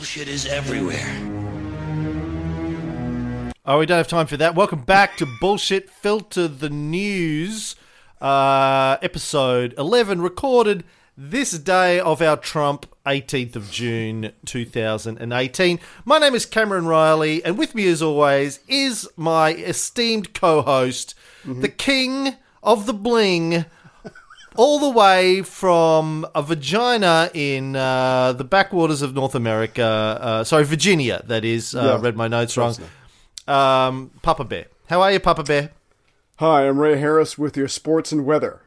Bullshit is everywhere. Oh, we don't have time for that. Welcome back to Bullshit Filter the News, uh, episode 11, recorded this day of our Trump, 18th of June 2018. My name is Cameron Reilly, and with me, as always, is my esteemed co host, the king of the bling. All the way from a vagina in uh, the backwaters of North America, uh, sorry, Virginia, that is. Uh, Yeah. read my notes wrong. Um, Papa Bear. How are you, Papa Bear? Hi, I'm Ray Harris with your sports and weather.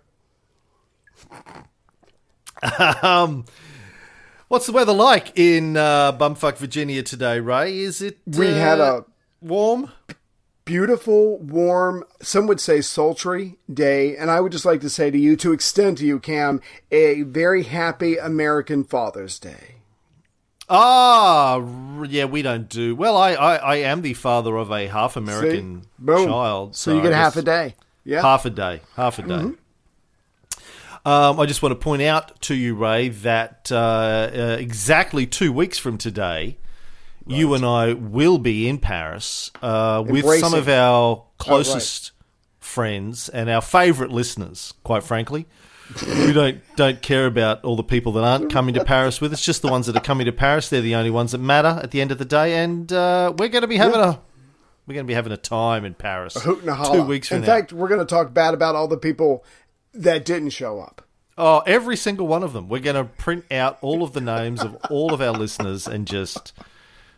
Um, what's the weather like in uh, bumfuck Virginia today, Ray? Is it We uh, had a warm? Beautiful, warm, some would say sultry day, and I would just like to say to you, to extend to you, Cam, a very happy American Father's Day. Ah, yeah, we don't do well. I, I, I am the father of a half American child, So, you get half a day. Yeah. Half a day, half a day. Mm-hmm. Um, I just want to point out to you, Ray, that uh, uh, exactly two weeks from today, you and I will be in Paris uh, with some of our closest friends and our favourite listeners. Quite frankly, we don't don't care about all the people that aren't coming to Paris with us. Just the ones that are coming to Paris. They're the only ones that matter at the end of the day. And uh, we're going to be having a we're going to be having a time in Paris. Hoot and a. Two weeks from In now. fact, we're going to talk bad about all the people that didn't show up. Oh, every single one of them. We're going to print out all of the names of all of our listeners and just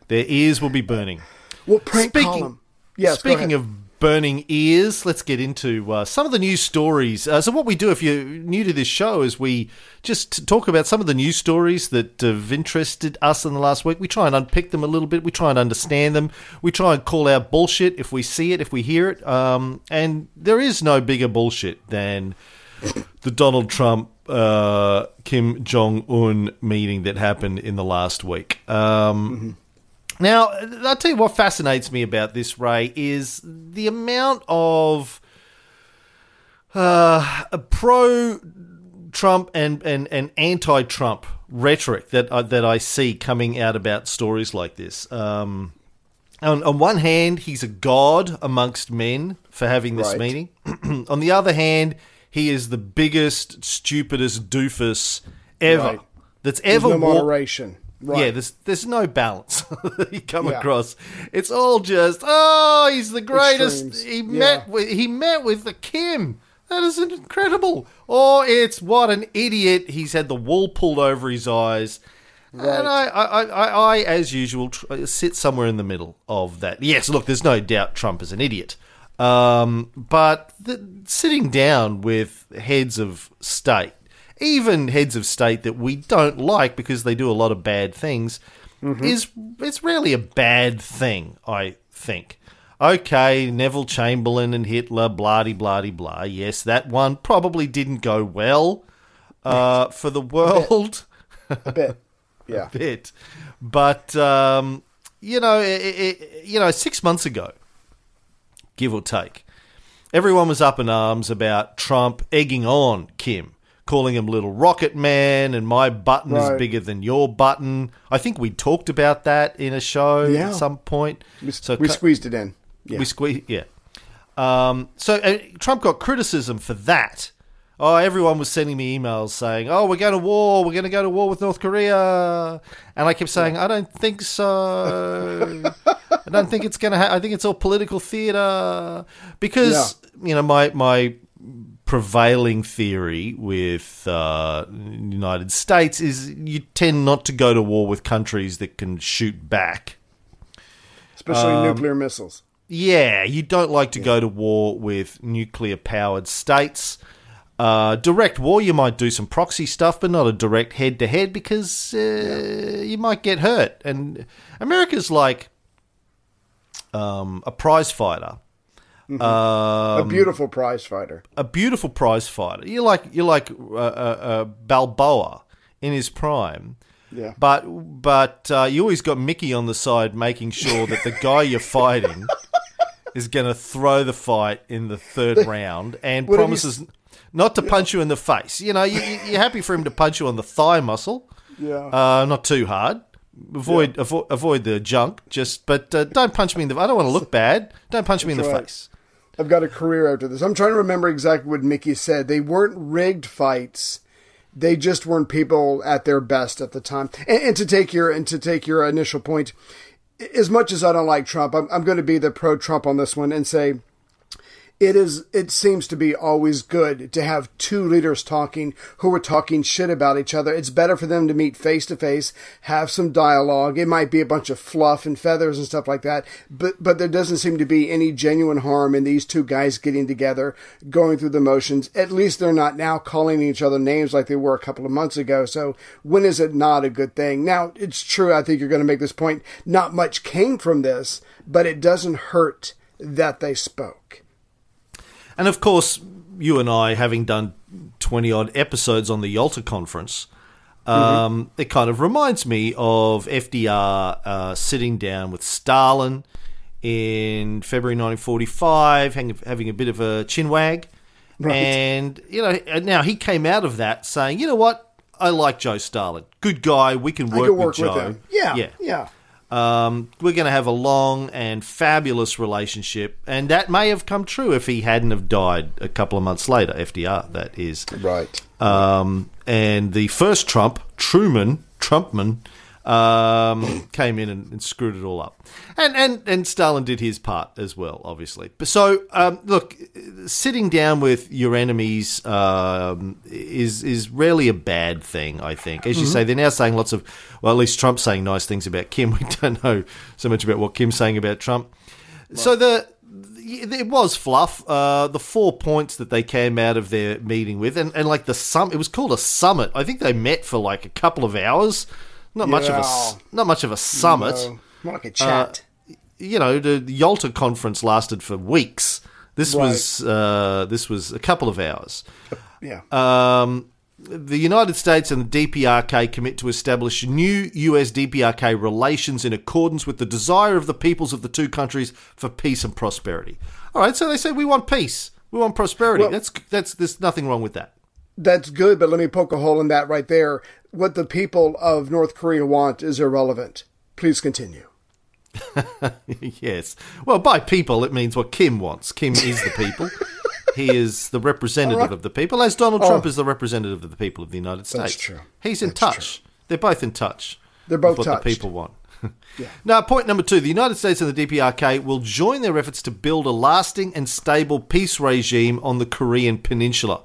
their ears will be burning. Well, prank Speaking- call 'em. Yes, go Speaking of burning ears, let's get into uh, some of the news stories. Uh, so, what we do if you're new to this show is we just talk about some of the news stories that have interested us in the last week. We try and unpick them a little bit. We try and understand them. We try and call out bullshit if we see it, if we hear it. Um, and there is no bigger bullshit than the Donald Trump uh, Kim Jong Un meeting that happened in the last week. Um, Now, I'll tell you what fascinates me about this, Ray, is the amount of uh, pro Trump and, and, and anti Trump rhetoric that I, that I see coming out about stories like this. Um, on, on one hand, he's a god amongst men for having this Right. meeting. on the other hand, he is the biggest, stupidest doofus ever Right. that's There's ever no walked moderation. Right. yeah, there's there's no balance that you come Yeah. across. It's all just oh, he's the greatest. Extremes. He Yeah. met with he met with the Kim. That is incredible. Or it's what an idiot. He's had the wool pulled over his eyes. And I, I, I, I, as usual, tr- sit somewhere in the middle of that. Yes, look, there's no doubt Trump is an idiot. Um, but the, sitting down with heads of state, even heads of state that we don't like because they do a lot of bad things, is it's rarely a bad thing. I think. Okay, Neville Chamberlain and Hitler, blah blah blah. Yes, that one probably didn't go well uh, for the world a bit. Yeah. a bit. But um, you know, it, it, you know, six months ago, give or take, everyone was up in arms about Trump egging on Kim, calling him little rocket man, and my button is bigger than your button. I think we talked about that in a show Yeah. at some point. We, So we squeezed it in. Yeah. we squeeze, yeah. Um, so uh, Trump got criticism for that. Oh, everyone was sending me emails saying, "Oh, we're going to war. We're going to go to war with North Korea," and I kept saying, "I don't think so. I don't think it's going to. Ha- I think it's all political theater." Because you know, my my prevailing theory with uh, United States is you tend not to go to war with countries that can shoot back. Especially um, nuclear missiles. Yeah, you don't like to go to war with nuclear powered states. Uh, direct war, you might do some proxy stuff, but not a direct head to head because uh, you might get hurt. And America's like um, a prize fighter, a beautiful prize fighter. a beautiful prize fighter. You're like you're like uh, uh, uh, Balboa in his prime. Yeah. But but uh, you always got Mickey on the side, making sure that the guy you're fighting is going to throw the fight in the third round, and What have you promises not to punch you in the face. You know, you, you- you're happy for him to punch you on the thigh muscle, Yeah. uh, not too hard, avoid avo- avoid the junk. Just but uh, don't punch me in the. I don't want to look bad. Don't punch me in the right. face. I've got a career after this. I'm trying to remember exactly what Mickey said. They weren't rigged fights. They just weren't people at their best at the time. And, and to take your and to take your initial point, as much as I don't like Trump, I'm, I'm going to be the pro Trump on this one and say it is it seems to be always good to have two leaders talking who are talking shit about each other. It's better for them to meet face to face have some dialogue. It might be a bunch of fluff and feathers and stuff like that but but there doesn't seem to be any genuine harm in these two guys getting together going through the motions. At least they're not now calling each other names like they were a couple of months ago. So when is it not a good thing? Now it's true i think you're going to make this point. Not much came from this but it doesn't hurt that they spoke And of course, you and I, having done 20 odd episodes on the Yalta conference, um, it kind of reminds me of FDR uh, sitting down with Stalin in February 1945, hang- having a bit of a chinwag. Right. And, you know, now he came out of that saying, you know what? I like Joe Stalin. Good guy. We can work, could work with Joe. him. Yeah, Yeah. yeah. Um, we're going to have a long and fabulous relationship, and that may have come true if he hadn't have died a couple of months later. FDR, that is. Right. Um, and the first Trump, Truman, Trumpman, um, came in and, and screwed it all up. And, and and Stalin did his part as well, obviously. But so um, look, sitting down with your enemies um, is is rarely a bad thing. I think, as you say, they're now saying lots of, well, at least Trump's saying nice things about Kim. We don't know so much about what Kim's saying about Trump. So the it was fluff. Uh, the four points that they came out of their meeting with, and, and like the sum, it was called a summit. I think they met for like a couple of hours. Not much of a Yeah. not much of a summit. No, more like a chat. You know, the Yalta conference lasted for weeks. This Right. was uh, this was a couple of hours. yeah. Um, the United States and the DPRK commit to establish new US DPRK relations in accordance with the desire of the peoples of the two countries for peace and prosperity. All right, so they say we want peace, we want prosperity. Well- that's that's there's nothing wrong with that. That's good, but let me poke a hole in that right there. What the people of North Korea want is irrelevant. Please continue. yes. Well, by people, it means what Kim wants. Kim is the people. he is the representative of the people, as Donald Trump oh. is the representative of the people of the United States. That's true. He's in That's touch. They're both in touch. They're both what touched. the people want. Now, point number two: the United States and the DPRK will join their efforts to build a lasting and stable peace regime on the Korean Peninsula.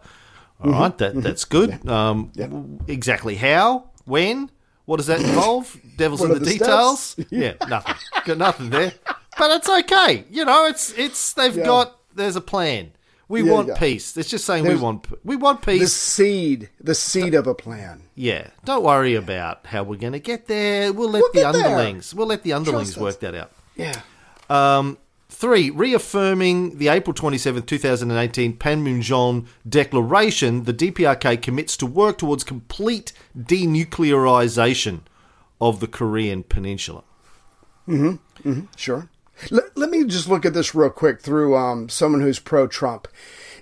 All Mm-hmm. right, that that's good. Um, w- Exactly how, when, what does that involve? Devil's in the, the details. yeah, nothing. Got nothing there. But it's okay. You know, it's it's they've Yeah. got. There's a plan. We Yeah, want yeah. peace. It's just saying There's- we want we want peace. The seed, the seed of a plan. Yeah, don't worry about how we're going to get there. We'll let We'll the get there. underlings. We'll let the underlings us. work that out. Yeah. Um, three, reaffirming the April 27, 2018 Panmunjom Declaration, the DPRK commits to work towards complete denuclearization of the Korean Peninsula. mm-hmm Sure. Let, let me just look at this real quick through um, someone who's pro Trump.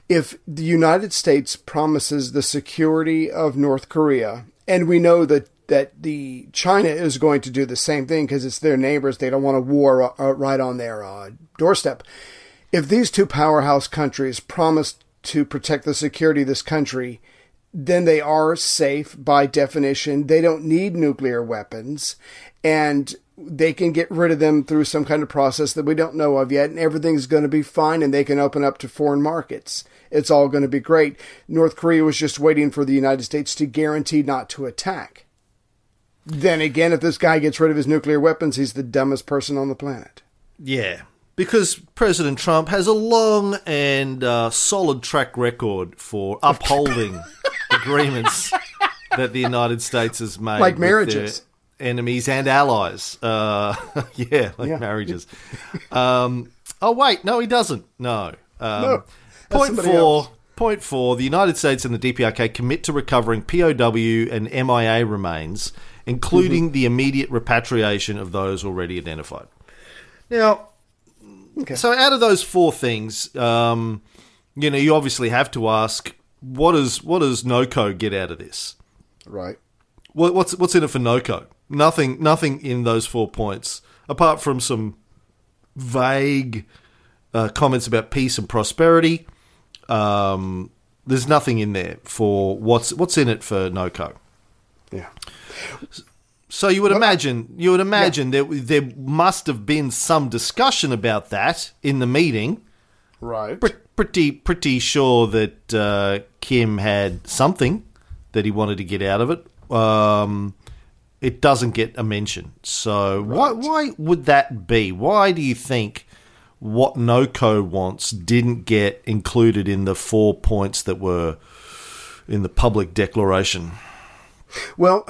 If the United States promises the security of North Korea, and we know that, that the China is going to do the same thing because it's their neighbors, they don't want a war uh, right on their uh, doorstep. If these two powerhouse countries promise to protect the security of this country, then they are safe by definition. They don't need nuclear weapons and they can get rid of them through some kind of process that we don't know of yet and everything's going to be fine and they can open up to foreign markets. It's all going to be great. North Korea was just waiting for the United States to guarantee not to attack. Then again, if this guy gets rid of his nuclear weapons, he's the dumbest person on the planet. Yeah, because President Trump has a long and uh, solid track record for upholding agreements that the United States has made, Like with marriages. their enemies and allies. Uh, yeah, like Yeah. marriages. Um, oh wait, no, he doesn't. No. Um, No, Point four. else. Point four: The United States and the DPRK commit to recovering POW and MIA remains, including Mm-hmm. the immediate repatriation of those already identified. Now, Okay. so out of those four things, um, you know, you obviously have to ask, what does what does NOCO get out of this? Right. What, what's what's in it for NOCO? Nothing, nothing in those four points, apart from some vague uh, comments about peace and prosperity. Um, there's nothing in there for what's what's in it for NOCO. Yeah. So you would imagine you would imagine that there must have been some discussion about that in the meeting. Right. Pre- Pretty pretty sure that uh, Kim had something that he wanted to get out of it. Um, it doesn't get a mention. So why why would that be? Why do you think what NOCO wants didn't get included in the four points that were in the public declaration? Well,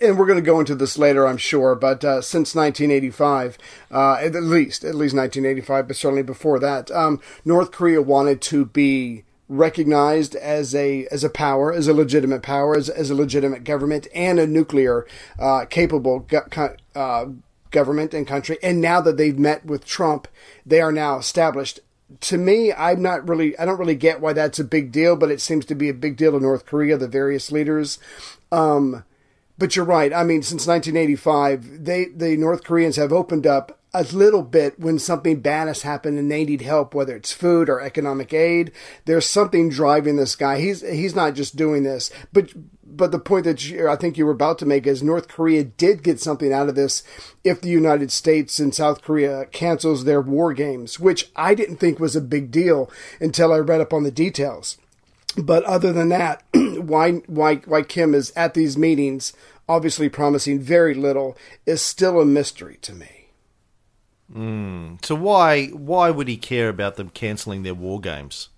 and we're going to go into this later, I'm sure. But uh, since 1985, uh, at least at least 1985, but certainly before that, um, North Korea wanted to be recognized as a as a power, as a legitimate power, as, as a legitimate government, and a nuclear uh, capable go- uh, government and country. And now that they've met with Trump, they are now established. To me, I'm not really, I don't really get why that's a big deal, but it seems to be a big deal to North Korea, the various leaders. Um, but you're right. I mean, since 1985, they the North Koreans have opened up a little bit when something bad has happened and they need help, whether it's food or economic aid. There's something driving this guy. He's he's not just doing this, but but the point that you, I think you were about to make is North Korea did get something out of this if the United States and South Korea cancels their war games, which I didn't think was a big deal until I read up on the details. But other than that, why why why Kim is at these meetings, obviously promising very little, is still a mystery to me. Mm. So why why would he care about them canceling their war games?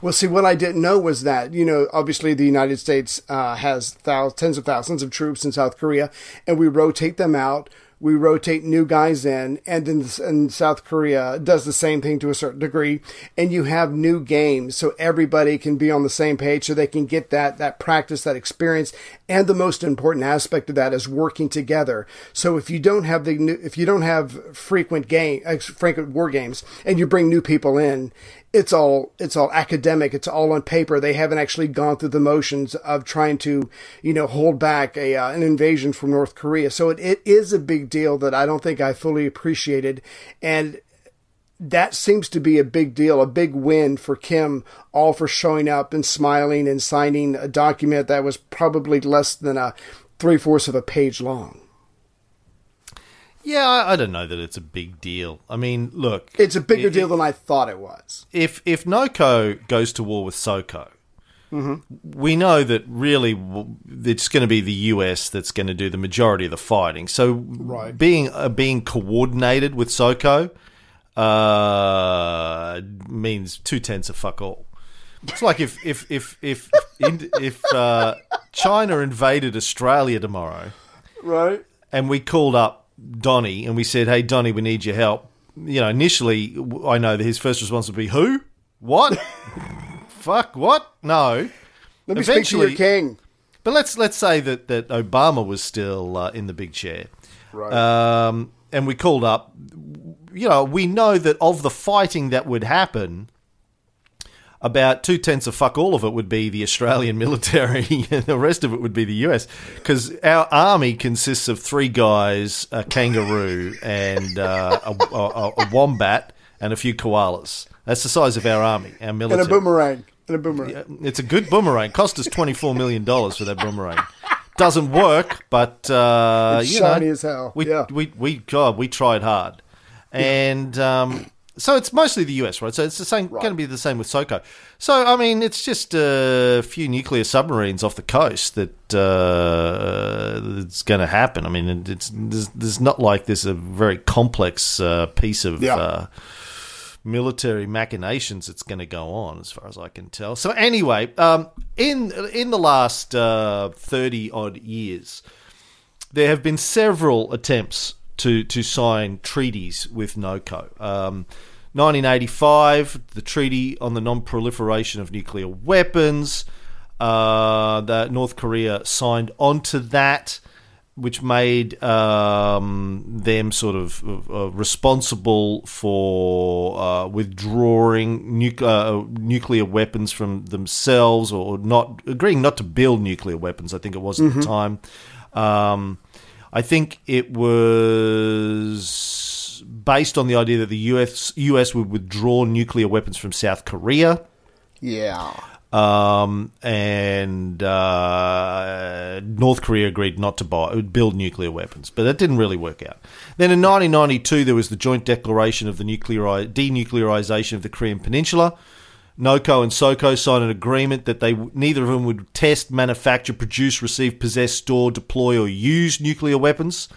Well, see, what I didn't know was that you know, obviously, the United States uh, has thousands, tens of thousands of troops in South Korea, and we rotate them out we rotate new guys in, and in, South Korea does the same thing to a certain degree. And you have new games, so everybody can be on the same page, so they can get that that practice, that experience, and the most important aspect of that is working together. So if you don't have the new, if you don't have frequent game, uh, frequent war games, and you bring new people in, it's all it's all academic. It's all on paper. They haven't actually gone through the motions of trying to, you know, hold back a uh, an invasion from North Korea. So it, it is a big deal that I don't think I fully appreciated, and that seems to be a big deal, a big win for Kim, all for showing up and smiling and signing a document that was probably less than a three fourths of a page long. Yeah, I, I, don't know that it's a big deal. I mean, look, it's a bigger it, deal than I thought it was. If if NOCO goes to war with SOCO, mm-hmm. we know that really it's going to be the US that's going to do the majority of the fighting. So, right. being uh, being coordinated with SOCO uh, means two tenths of fuck all. It's like if if if if if, if uh, China invaded Australia tomorrow, right? And we called up Donny and we said, "Hey, Donny, we need your help." You know, initially, I know that his first response would be, "Who? What? Fuck? What? No." Let me speak to your king. But let's let's say that that Obama was still uh, in the big chair, right? Um, and we called up. You know, we know that of the fighting that would happen, about two tenths of fuck all of it would be the Australian military, and the rest of it would be the US. Because our army consists of three guys, a kangaroo, and uh, a, a, a, wombat, and a few koalas. That's the size of our army, our military. And a boomerang. And a boomerang. It's a good boomerang. Cost us twenty four million dollars for that boomerang. Doesn't work, but uh, it's you shiny know, as hell. We, yeah. we, we, God, we tried hard, and um, so it's mostly the US, right? So it's the same, right. going to be the same with SOCO. So I mean, it's just a few nuclear submarines off the coast that uh, it's going to happen. I mean, it's there's, there's, not like there's a very complex uh, piece of yeah. Uh, military machinations that's going to go on, as far as I can tell. So anyway, um, in in the last uh, thirty odd years, there have been several attempts to to sign treaties with NOCO. Um, 1985, the Treaty on the Non-Proliferation of Nuclear Weapons. Uh, that North Korea signed onto that, which made um, them sort of uh, responsible for uh, withdrawing nu- uh, nuclear weapons from themselves, or not agreeing not to build nuclear weapons. I think it was at mm-hmm. the time. Um, I think it was based on the idea that the US US would withdraw nuclear weapons from South Korea. Yeah. Um, and uh, North Korea agreed not to buy, build nuclear weapons, but that didn't really work out. Then in 1992, there was the joint declaration of the nuclear denuclearization of the Korean Peninsula. NOCO and SOCO signed an agreement that they neither of them would test, manufacture, produce, receive, possess, store, deploy, or use nuclear weapons.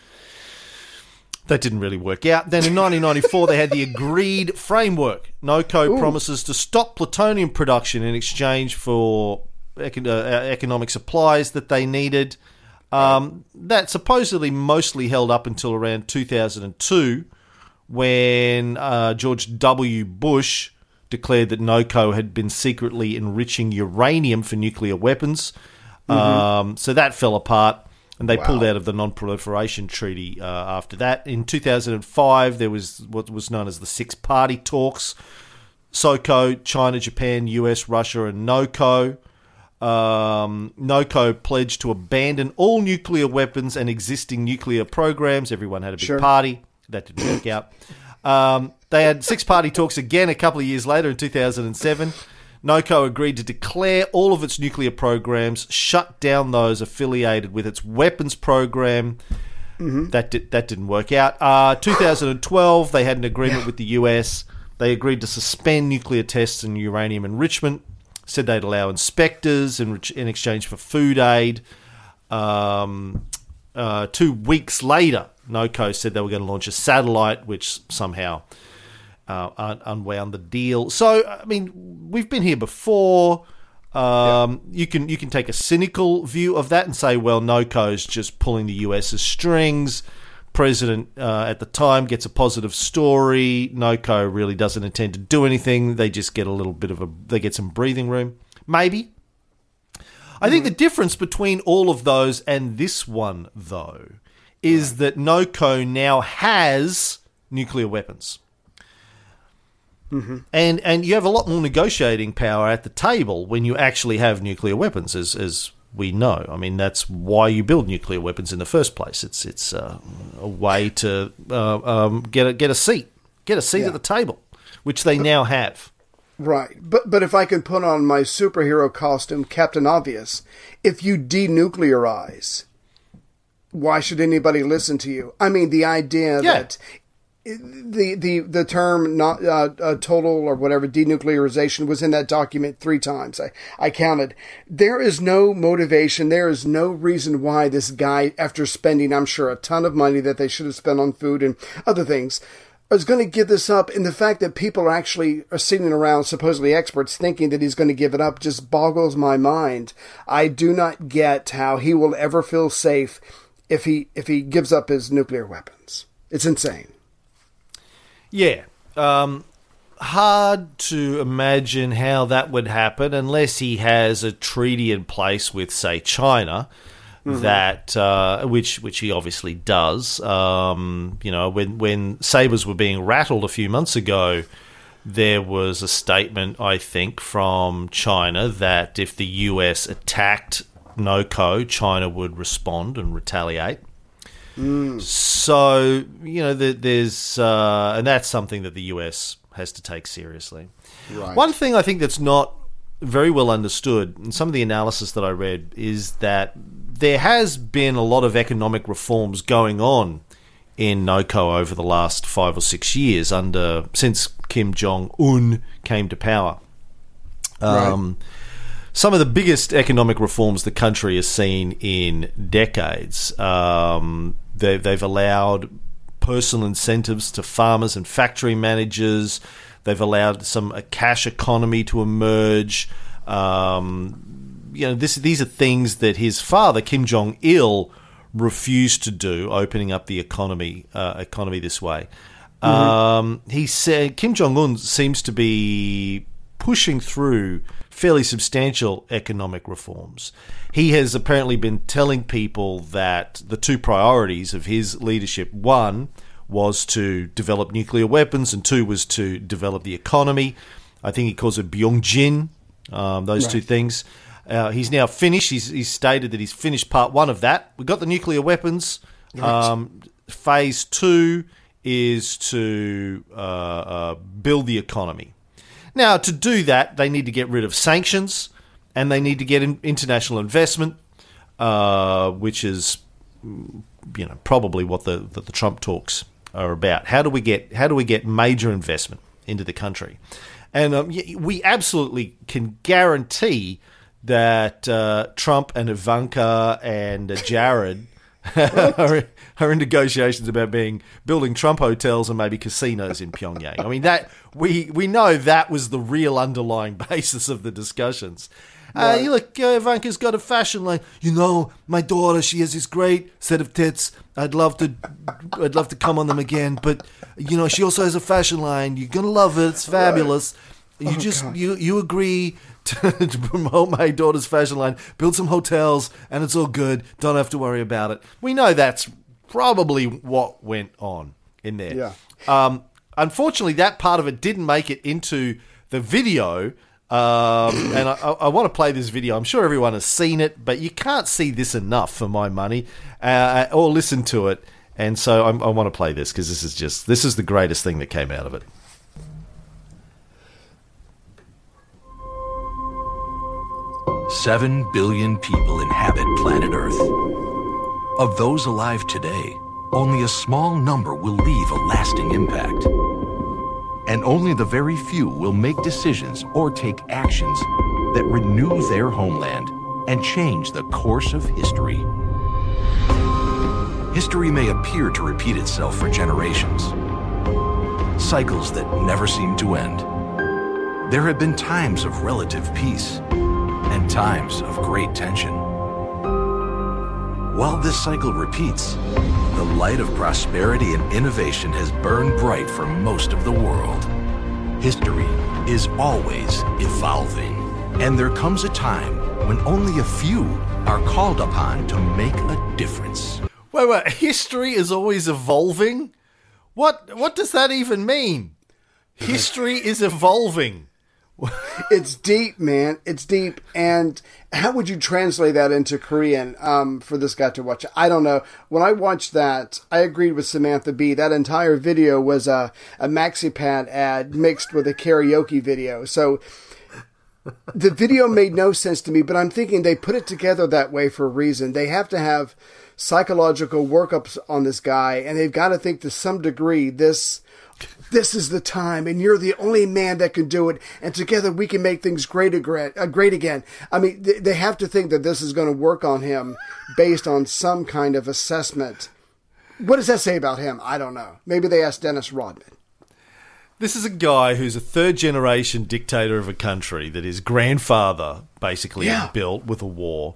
That didn't really work out. Then in 1994, they had the agreed framework. NOCO Ooh. promises to stop plutonium production in exchange for econ- uh, economic supplies that they needed. Um, that supposedly mostly held up until around 2002, when uh, George W. Bush declared that NOCO had been secretly enriching uranium for nuclear weapons. Mm-hmm. Um, so that fell apart and they wow. pulled out of the Non-Proliferation Treaty uh, after that. In 2005, there was what was known as the Six Party Talks: SOCO, China, Japan, US, Russia, and NOCO. Um, NOCO pledged to abandon all nuclear weapons and existing nuclear programs. Everyone had a big sure. party. That didn't work out. Um, they had six party talks again a couple of years later in 2007. NOCO agreed to declare all of its nuclear programs, shut down those affiliated with its weapons program. Mm-hmm. That did, that didn't work out. Uh, 2012, they had an agreement with the US. They agreed to suspend nuclear tests and uranium enrichment. Said they'd allow inspectors in, in exchange for food aid. Um, uh, two weeks later, NOCO said they were going to launch a satellite, which somehow uh, un- unwound the deal. So, I mean, we've been here before. Um, yeah. You can you can take a cynical view of that and say, well, NOCO's just pulling the US's strings. President uh, at the time gets a positive story. NOCO really doesn't intend to do anything. They just get a little bit of a they get some breathing room. Maybe. I think mm-hmm. the difference between all of those and this one, though, is right. that NOCO now has nuclear weapons. Mm-hmm. And and you have a lot more negotiating power at the table when you actually have nuclear weapons, as as we know. I mean, that's why you build nuclear weapons in the first place. It's it's uh, a way to uh, um, get a get a seat, get a seat yeah. at the table, which they but, now have. Right, but but if I can put on my superhero costume, Captain Obvious, if you denuclearize, why should anybody listen to you? I mean, the idea yeah. that the the the term not uh, uh, total or whatever denuclearization was in that document three times. I I counted. There is no motivation. There is no reason why this guy, after spending, I'm sure, a ton of money that they should have spent on food and other things, is going to give this up. And the fact that people are actually are sitting around, supposedly experts, thinking that he's going to give it up, just boggles my mind. I do not get how he will ever feel safe if he if he gives up his nuclear weapons. It's insane. Yeah. Um, hard to imagine how that would happen unless he has a treaty in place with, say, China. Mm-hmm. That uh, which which he obviously does. Um, you know, when when sabers were being rattled a few months ago, there was a statement I think from China that if the US attacked NOCO, China would respond and retaliate. Mm. So you know, there's uh, and that's something that the US has to take seriously. Right. One thing I think that's not very well understood, and some of the analysis that I read is that there has been a lot of economic reforms going on in NOCO over the last five or six years under since Kim Jong Un came to power. Um, right some of the biggest economic reforms the country has seen in decades. Um, they, they've allowed personal incentives to farmers and factory managers. They've allowed some a cash economy to emerge. Um, you know, this, these are things that his father Kim Jong Il refused to do, opening up the economy uh, economy this way. Mm-hmm. Um, he said Kim Jong Un seems to be pushing through fairly substantial economic reforms. He has apparently been telling people that the two priorities of his leadership one was to develop nuclear weapons, and two was to develop the economy. I think he calls it Byungjin, um, those right. two things. Uh, he's now finished. He's, he's, stated that he's finished part one of that. We've got the nuclear weapons. Um, phase two is to uh, uh, build the economy. Now, to do that, they need to get rid of sanctions and they need to get in international investment, uh, which is, you know, probably what the, the, the Trump talks are about. How do we get how do we get major investment into the country? And um, we absolutely can guarantee that uh, Trump and Ivanka and Jared are, are in negotiations about being building Trump hotels and maybe casinos in Pyongyang. I mean that we we know that was the real underlying basis of the discussions. Uh, right. Uh, you look, uh, Ivanka's got a fashion line. You know, my daughter, she has this great set of tits. I'd love to, I'd love to come on them again. But you know, she also has a fashion line. You're gonna love it. It's fabulous. Right. You oh, just God. you you agree to, to, promote my daughter's fashion line, build some hotels, and it's all good. Don't have to worry about it. We know that's probably what went on in there. Yeah. Um, unfortunately, that part of it didn't make it into the video. Um, and I, I, want to play this video. I'm sure everyone has seen it, but you can't see this enough for my money, uh, or listen to it. And so I'm, I want to play this because this is just this is the greatest thing that came out of it. Seven billion people inhabit planet Earth. Of those alive today, only a small number will leave a lasting impact. And only the very few will make decisions or take actions that renew their homeland and change the course of history. History may appear to repeat itself for generations, cycles that never seem to end. There have been times of relative peace and times of great tension. While this cycle repeats, the light of prosperity and innovation has burned bright for most of the world. History is always evolving, and there comes a time when only a few are called upon to make a difference. Wait, wait, history is always evolving? What what does that even mean? History is evolving. It's deep, man. It's deep. And how would you translate that into Korean um, for this guy to watch? I don't know. When I watched that, I agreed with Samantha Bee. That entire video was a, a MaxiPad ad mixed with a karaoke video. So the video made no sense to me, but I'm thinking they put it together that way for a reason. They have to have psychological workups on this guy, and they've got to think to some degree this this is the time and you're the only man that can do it and together we can make things great again, uh, great again. I mean, they have to think that this is going to work on him based on some kind of assessment. What does that say about him? I don't know. Maybe they asked Dennis Rodman. This is a guy who's a third generation dictator of a country that his grandfather basically yeah. built with a war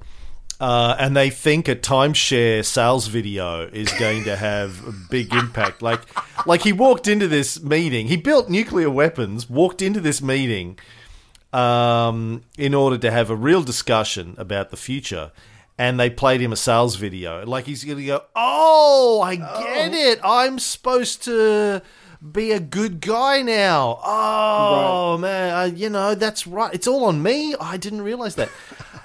uh, and they think a timeshare sales video is going to have a big impact. Like, like he walked into this meeting, he built nuclear weapons, walked into this meeting um, in order to have a real discussion about the future. And they played him a sales video. Like he's going to go, Oh, I get oh. it. I'm supposed to be a good guy now. Oh, right. man. Uh, you know, that's right. It's all on me. I didn't realize that.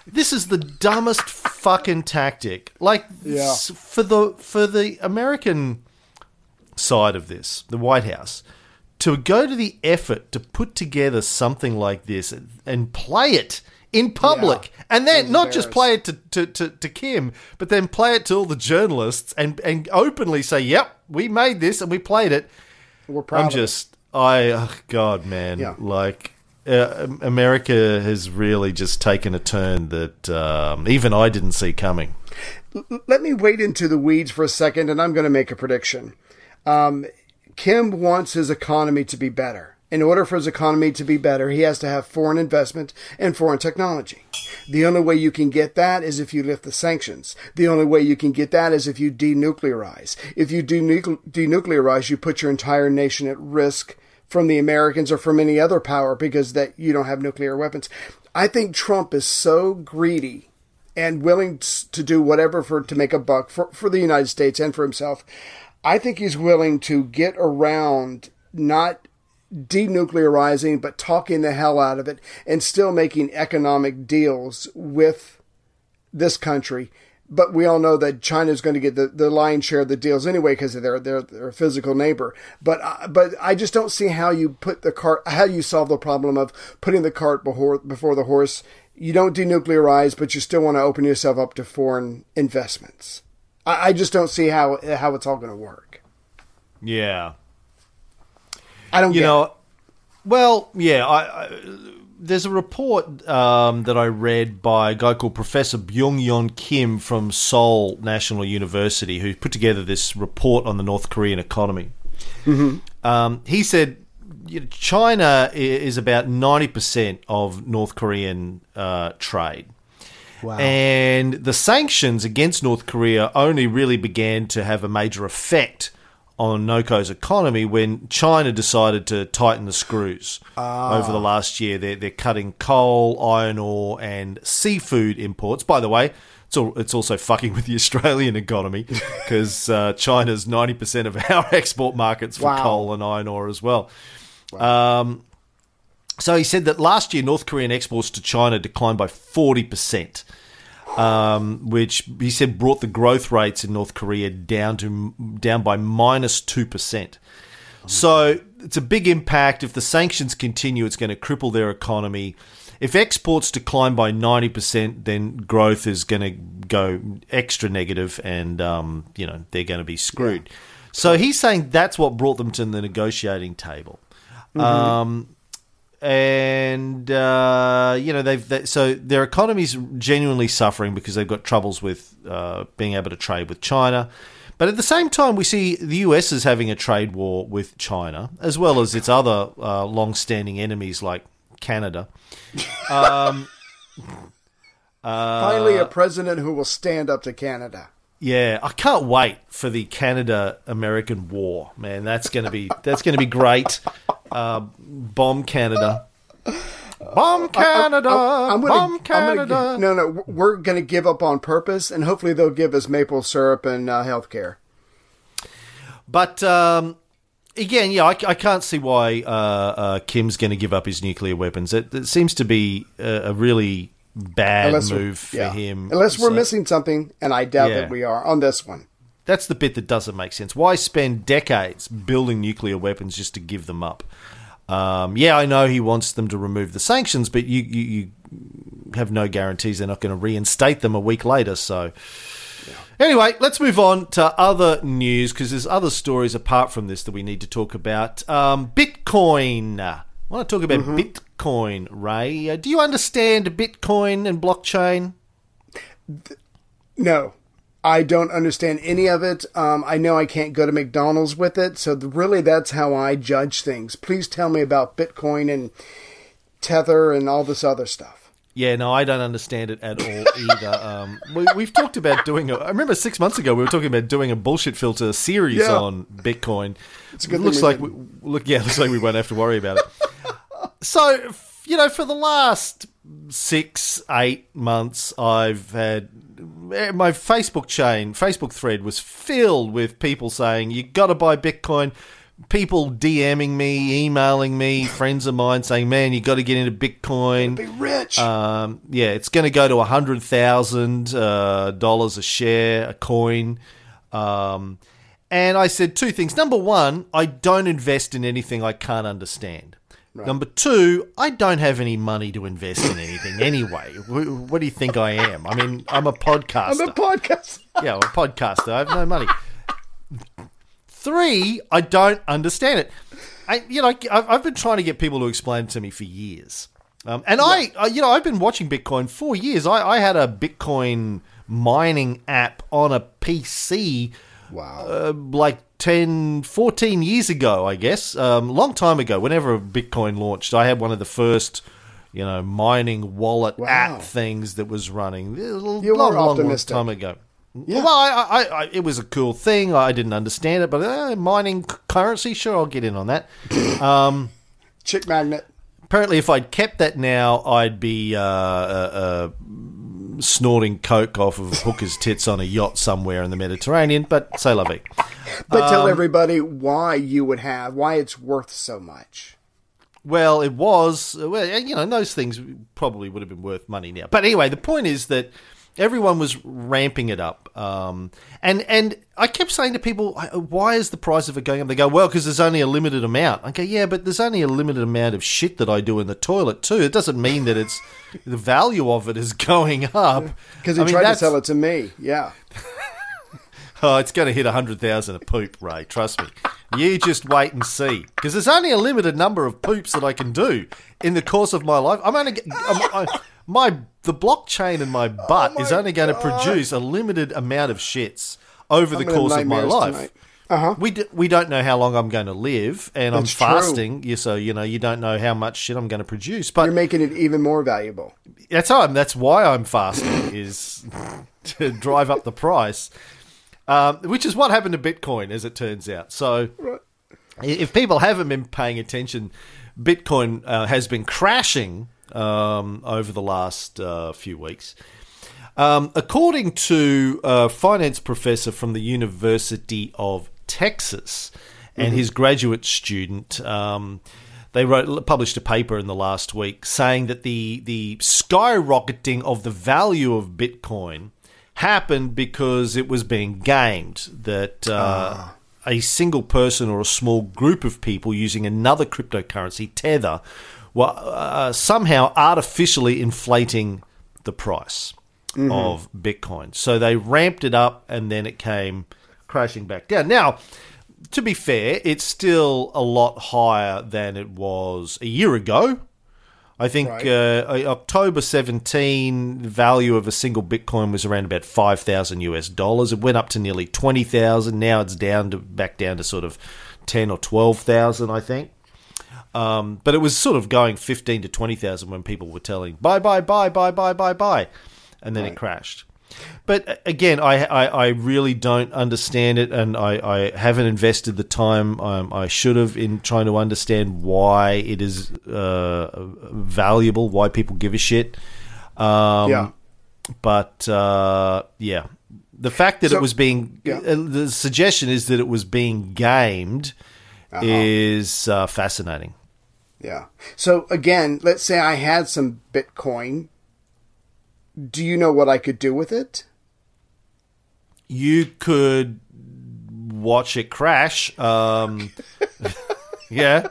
This is the dumbest fucking tactic. Like yeah. for the for the American side of this, the White House, to go to the effort to put together something like this and, and play it in public, yeah. and then not just play it to, to, to, to, Kim, but then play it to all the journalists and and openly say, "Yep, we made this and we played it." We're proud. I'm just, I, oh God, man, yeah. like uh, America has really just taken a turn that um, even I didn't see coming. Let me wade into the weeds for a second, and I'm going to make a prediction. Um, Kim wants his economy to be better. In order for his economy to be better, he has to have foreign investment and foreign technology. The only way you can get that is if you lift the sanctions. The only way you can get that is if you denuclearize. If you denuclearize, you put your entire nation at risk from the Americans or from any other power because that you don't have nuclear weapons. I think Trump is so greedy and willing to do whatever for to make a buck for, for the United States and for himself. I think he's willing to get around not denuclearizing but talking the hell out of it and still making economic deals with this country but we all know that China is going to get the, the lion's share of the deals anyway because they're their their physical neighbor. But uh, but I just don't see how you put the cart how you solve the problem of putting the cart before before the horse. You don't denuclearize, but you still want to open yourself up to foreign investments. I, I just don't see how how it's all going to work. Yeah. I don't. You get know, it. well, yeah. I, I, there's a report um, that I read by a guy called Professor Byung Yeon Kim from Seoul National University, who put together this report on the North Korean economy. Um, he said you know, China is about 90% of North Korean uh, trade. Wow. And the sanctions against North Korea only really began to have a major effect on Noko's economy when China decided to tighten the screws over the last year. They're, they're cutting coal, iron ore, and seafood imports. By the way, it's, all, it's also fucking with the Australian economy because uh, China's 90% of our export markets for Wow. coal and iron ore as well. Um, so he said that last year North Korean exports to China declined by 40%, um, which he said brought the growth rates in North Korea down to down by minus 2%. So it's a big impact. If the sanctions continue, it's going to cripple their economy. If exports decline by 90%, then growth is going to go extra negative and, um, you know, they're going to be screwed. So he's saying that's what brought them to the negotiating table. Um, and uh, you know they've they, so their economy's genuinely suffering because they've got troubles with uh, being able to trade with China. But at the same time, we see the US is having a trade war with China, as well as its other uh, long-standing enemies like Canada. Finally, a president who will stand up to Canada. Yeah, I can't wait for the Canada American War, man. That's gonna be that's gonna be great. Uh, bomb Canada, bomb Canada, I'm gonna, bomb I'm gonna- Canada. no, no, we're going to give up on purpose, and hopefully they'll give us maple syrup and uh, health care. But um, again, yeah, I, I can't see why uh, uh, Kim's going to give up his nuclear weapons. It, it seems to be a, a really bad Unless move for yeah. him. Unless we're missing something, and I doubt Yeah. that we are on this one. That's the bit that doesn't make sense. Why spend decades building nuclear weapons just to give them up? Um, yeah, I know he wants them to remove the sanctions, but you, you, you have no guarantees they're not going to reinstate them a week later. So, anyway, let's move on to other news because there's other stories apart from this that we need to talk about. Um, Bitcoin. I want to talk about Bitcoin, Ray. Uh, do you understand Bitcoin and blockchain? No, I don't understand any of it. Um, I know I can't go to McDonald's with it, so th- really that's how I judge things. Please tell me about Bitcoin and Tether and all this other stuff. Yeah, no, I don't understand it at all either. Um, we, we've talked about doing. A, I remember six months ago we were talking about doing a bullshit filter series Yeah. on Bitcoin. It's a good It looks thing like we, look, yeah, looks like we won't have to worry about it. So, you know, for the last six, eight months, I've had eh, my Facebook chain, Facebook thread was filled with people saying you got to buy Bitcoin. People DMing me, emailing me, friends of mine saying, "Man, you got to get into Bitcoin." Be rich. Um, yeah, it's going to go to a hundred thousand uh, dollars a share, a coin. Um, and I said two things. Number one, I don't invest in anything I can't understand. Number two, I don't have any money to invest in anything anyway. What do you think I am? I mean, I'm a podcaster. I'm a podcaster. Yeah, I'm a podcaster. I have no money. Three, I don't understand it. I, you know, I've I've been trying to get people to explain it to me for years. Um, and I, I, you know, I've been watching Bitcoin for years. I, I had a Bitcoin mining app on a PC Wow. uh, like 10, 14 years ago, I guess. Um, long time ago, whenever Bitcoin launched, I had one of the first, you know, mining wallet Wow. app things that was running. A long, You were long, long, long optimistic. time ago. Yeah. Well, I, I, I, it was a cool thing. I didn't understand it, but uh, mining currency, sure, I'll get in on that. Um, Chick magnet. apparently, if I'd kept that now, I'd be uh, uh, uh, snorting coke off of hookers' tits on a yacht somewhere in the Mediterranean. But say vie. But Um, tell everybody why you would have, why it's worth so much. Well, it was. Well, you know, those things probably would have been worth money now. But anyway, the point is that everyone was ramping it up, um, and and I kept saying to people, "Why is the price of it going up?" They go, "Well, because there's only a limited amount." I go, "Yeah, but there's only a limited amount of shit that I do in the toilet too. It doesn't mean that it's the value of it is going up." Because he I mean, tried to that's- sell it to me. Yeah. Oh, it's going to hit 100,000 a poop, Ray. Trust me. You just wait and see. Because there's only a limited number of poops that I can do in the course of my life. I'm only. I'm, I, my the blockchain in my butt is Oh my only going to produce a limited amount of shits over the gonna have course of my life. Uh-huh. We, d- we don't know how long I'm going to live, and That's. I'm fasting. You so you know you don't know how much shit I'm going to produce. But You're making it even more valuable. that's how I'm, that's why I'm fasting is to drive up the price, um, which is what happened to Bitcoin, as it turns out. So, if people haven't been paying attention, Bitcoin uh, has been crashing um, over the last uh, few weeks. Um, according to a finance professor from the University of Texas and his graduate student, um, they wrote published a paper in the last week saying that the the skyrocketing of the value of Bitcoin happened because it was being gamed. That uh, a single person or a small group of people using another cryptocurrency, Tether, were uh, somehow artificially inflating the price of Bitcoin. So they ramped it up and then it came crashing back down. Now, to be fair, it's still a lot higher than it was a year ago. I think Right. uh, October 17 value of a single Bitcoin was around about 5,000 US dollars. It went up to nearly 20,000. Now it's down to back down to sort of 10 or 12,000, I think. Um, but it was sort of going 15 to 20,000 when people were telling buy, buy, buy, buy, buy, buy, buy. And then it crashed. But uh, again, I, I, I really don't understand it, and I, I haven't invested the time um, I should have in trying to understand why it is uh, valuable, why people give a shit. Um, Yeah. But uh, yeah, the fact that So- it was being Yeah. uh, the suggestion is that it was being gamed Uh-huh. is uh, fascinating. Yeah. So again, let's say I had some Bitcoin. Do you know what I could do with it? You could watch it crash. Um, yeah,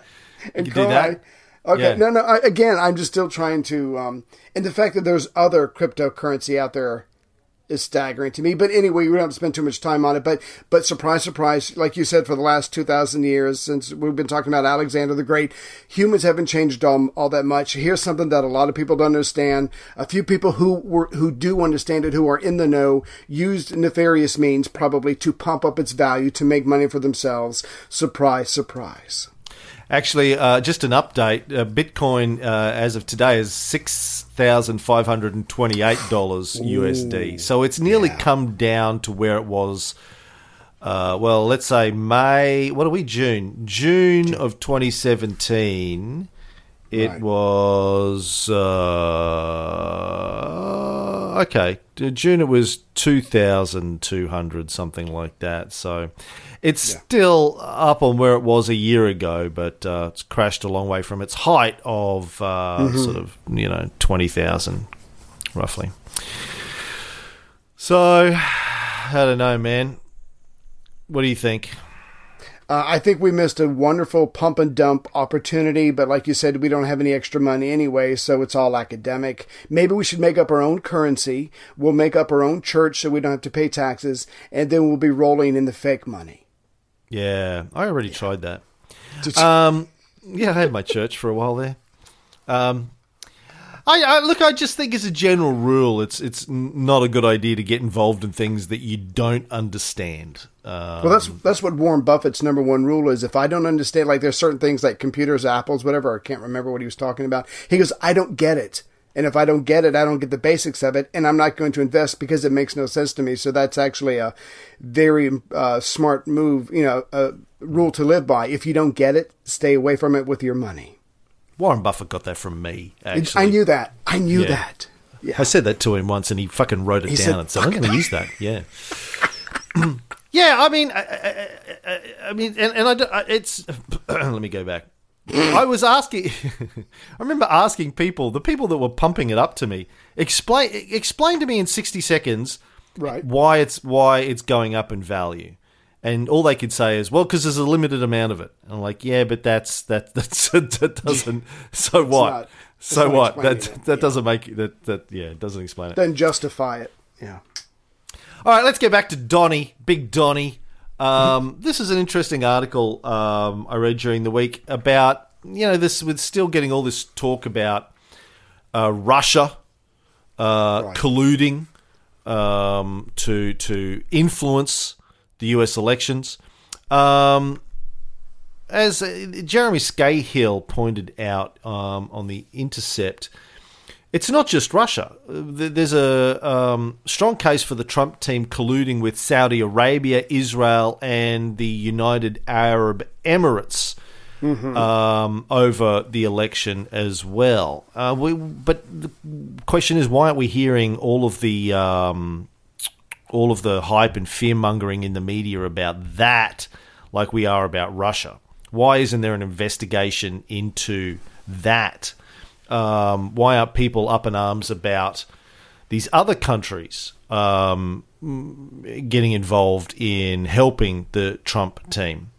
And you could do that. Okay. Yeah. No, no. I, again, I'm just still trying to. Um, and the fact that there's other cryptocurrency out there is staggering to me. But anyway, we don't spend too much time on it. But but surprise, surprise, like you said, for the last two thousand years since we've been talking about Alexander the Great, humans haven't changed all, all that much. Here's something that a lot of people don't understand. A few people who were who do understand it, who are in the know, used nefarious means probably to pump up its value to make money for themselves. Surprise, surprise. Actually, uh, just an update. Uh, Bitcoin, uh, as of today, is six thousand five hundred and twenty-eight dollars USD. So it's nearly come down to where it was. Uh, well, let's say May. What are we? June. June of twenty seventeen. It Right. was uh, okay. June it was two thousand two hundred something like that. So it's still up on where it was a year ago, but uh, it's crashed a long way from its height of uh, sort of you know twenty thousand roughly. So I don't know, man. What do you think? Uh, I think we missed a wonderful pump and dump opportunity, but like you said, we don't have any extra money anyway, so it's all academic. Maybe we should make up our own currency. We'll make up our own church so we don't have to pay taxes, and then we'll be rolling in the fake money. Yeah, I already tried that. Um, yeah, I had my church for a while there. Um, I, I look. I just think as a general rule, it's it's not a good idea to get involved in things that you don't understand. Um, Well, that's that's what Warren Buffett's number one rule is. If I don't understand, like there's certain things like computers, apples, whatever. I can't remember what he was talking about. He goes, I don't get it, and if I don't get it, I don't get the basics of it, and I'm not going to invest because it makes no sense to me. So that's actually a very uh, smart move, you know, a rule to live by. If you don't get it, stay away from it with your money. Warren Buffett got that from me. Actually, I knew that. I knew Yeah. that. I said that to him once, and he fucking wrote it He down said, and said, "I'm going to use that." Yeah, yeah. I mean, I, I, I, I mean, and, and I, it's. let me go back. I was asking. I remember asking people, the people that were pumping it up to me, explain explain to me in sixty seconds, Right. Why it's why it's going up in value, and all they could say is, well, because there's a limited amount of it. And I'm like, yeah, but that's that that's that doesn't. So what? not- so what? That that doesn't make that that yeah, it doesn't explain it. Then justify it. Yeah. All right, let's get back to Donny, Big Donny. Um, this is an interesting article um, I read during the week about you know this with still getting all this talk about uh, Russia uh, Right. colluding um, to to influence the U.S. elections. Um, as uh, Jeremy Scahill pointed out um, on the Intercept, it's not just Russia. Uh, There's a um, strong case for the Trump team colluding with Saudi Arabia, Israel, and the United Arab Emirates um, over the election as well. Uh, we, but the question is, why aren't we hearing all of the um, all of the hype and fear mongering in the media about that, like we are about Russia? Why isn't there an investigation into that? Um, why aren't people up in arms about these other countries um, getting involved in helping the Trump team?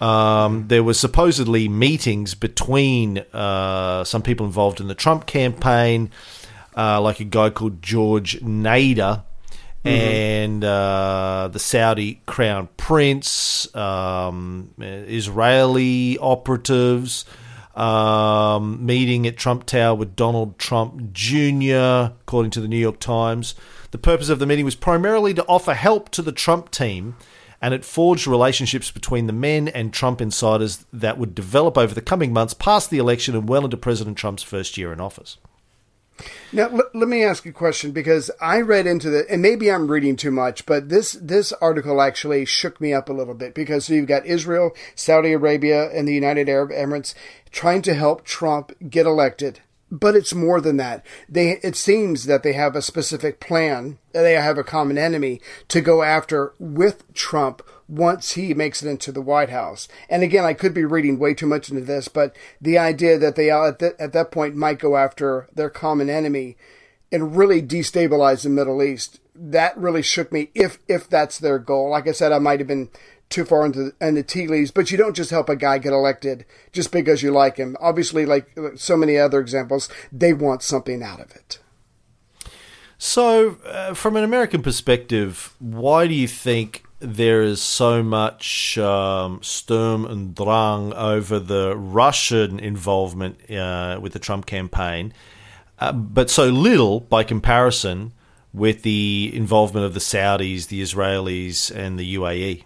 Um, there were supposedly meetings between uh, some people involved in the Trump campaign, uh, like a guy called George Nader, and uh, the Saudi crown prince, um, Israeli operatives, um, meeting at Trump Tower with Donald Trump Jr., according to the New York Times. The purpose of the meeting was primarily to offer help to the Trump team, and it forged relationships between the men and Trump insiders that would develop over the coming months past the election and well into President Trump's first year in office. Now let, let me ask a question because I read into the and maybe I'm reading too much, but this this article actually shook me up a little bit because you've got Israel, Saudi Arabia, and the United Arab Emirates trying to help Trump get elected. But it's more than that. They it seems that they have a specific plan. They have a common enemy to go after with Trump once he makes it into the White House. And again, I could be reading way too much into this, but the idea that they at, that at that point might go after their common enemy and really destabilize the Middle East. That really shook me. If if that's their goal, like I said, I might have been too far into the, into tea leaves. But you don't just help a guy get elected just because you like him. Obviously, like so many other examples, they want something out of it. So, uh, from an American perspective, why do you think there is so much um, Sturm and Drang over the Russian involvement uh, with the Trump campaign, uh, but so little by comparison with the involvement of the Saudis, the Israelis, and the UAE?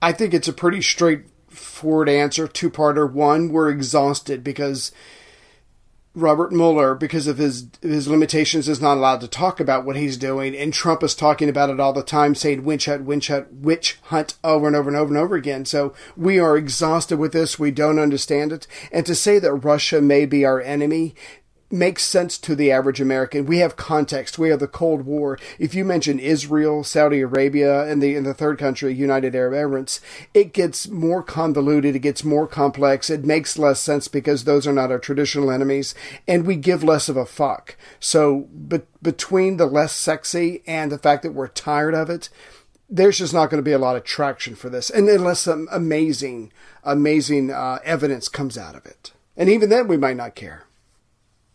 I think it's a pretty straightforward answer, two parter. One, we're exhausted because Robert Mueller, because of his his limitations, is not allowed to talk about what he's doing, and Trump is talking about it all the time, saying witch hunt, witch hunt, witch hunt over and over and over and over again. So we are exhausted with this. We don't understand it, and to say that Russia may be our enemy makes sense to the average American. We have context. We have the Cold War. If you mention Israel, Saudi Arabia, and the and the third country, United Arab Emirates, it gets more convoluted. It gets more complex. It makes less sense because those are not our traditional enemies, and we give less of a fuck. So, but between the less sexy and the fact that we're tired of it. There's just not going to be a lot of traction for this, and unless some amazing, amazing uh, evidence comes out of it, and even then, we might not care.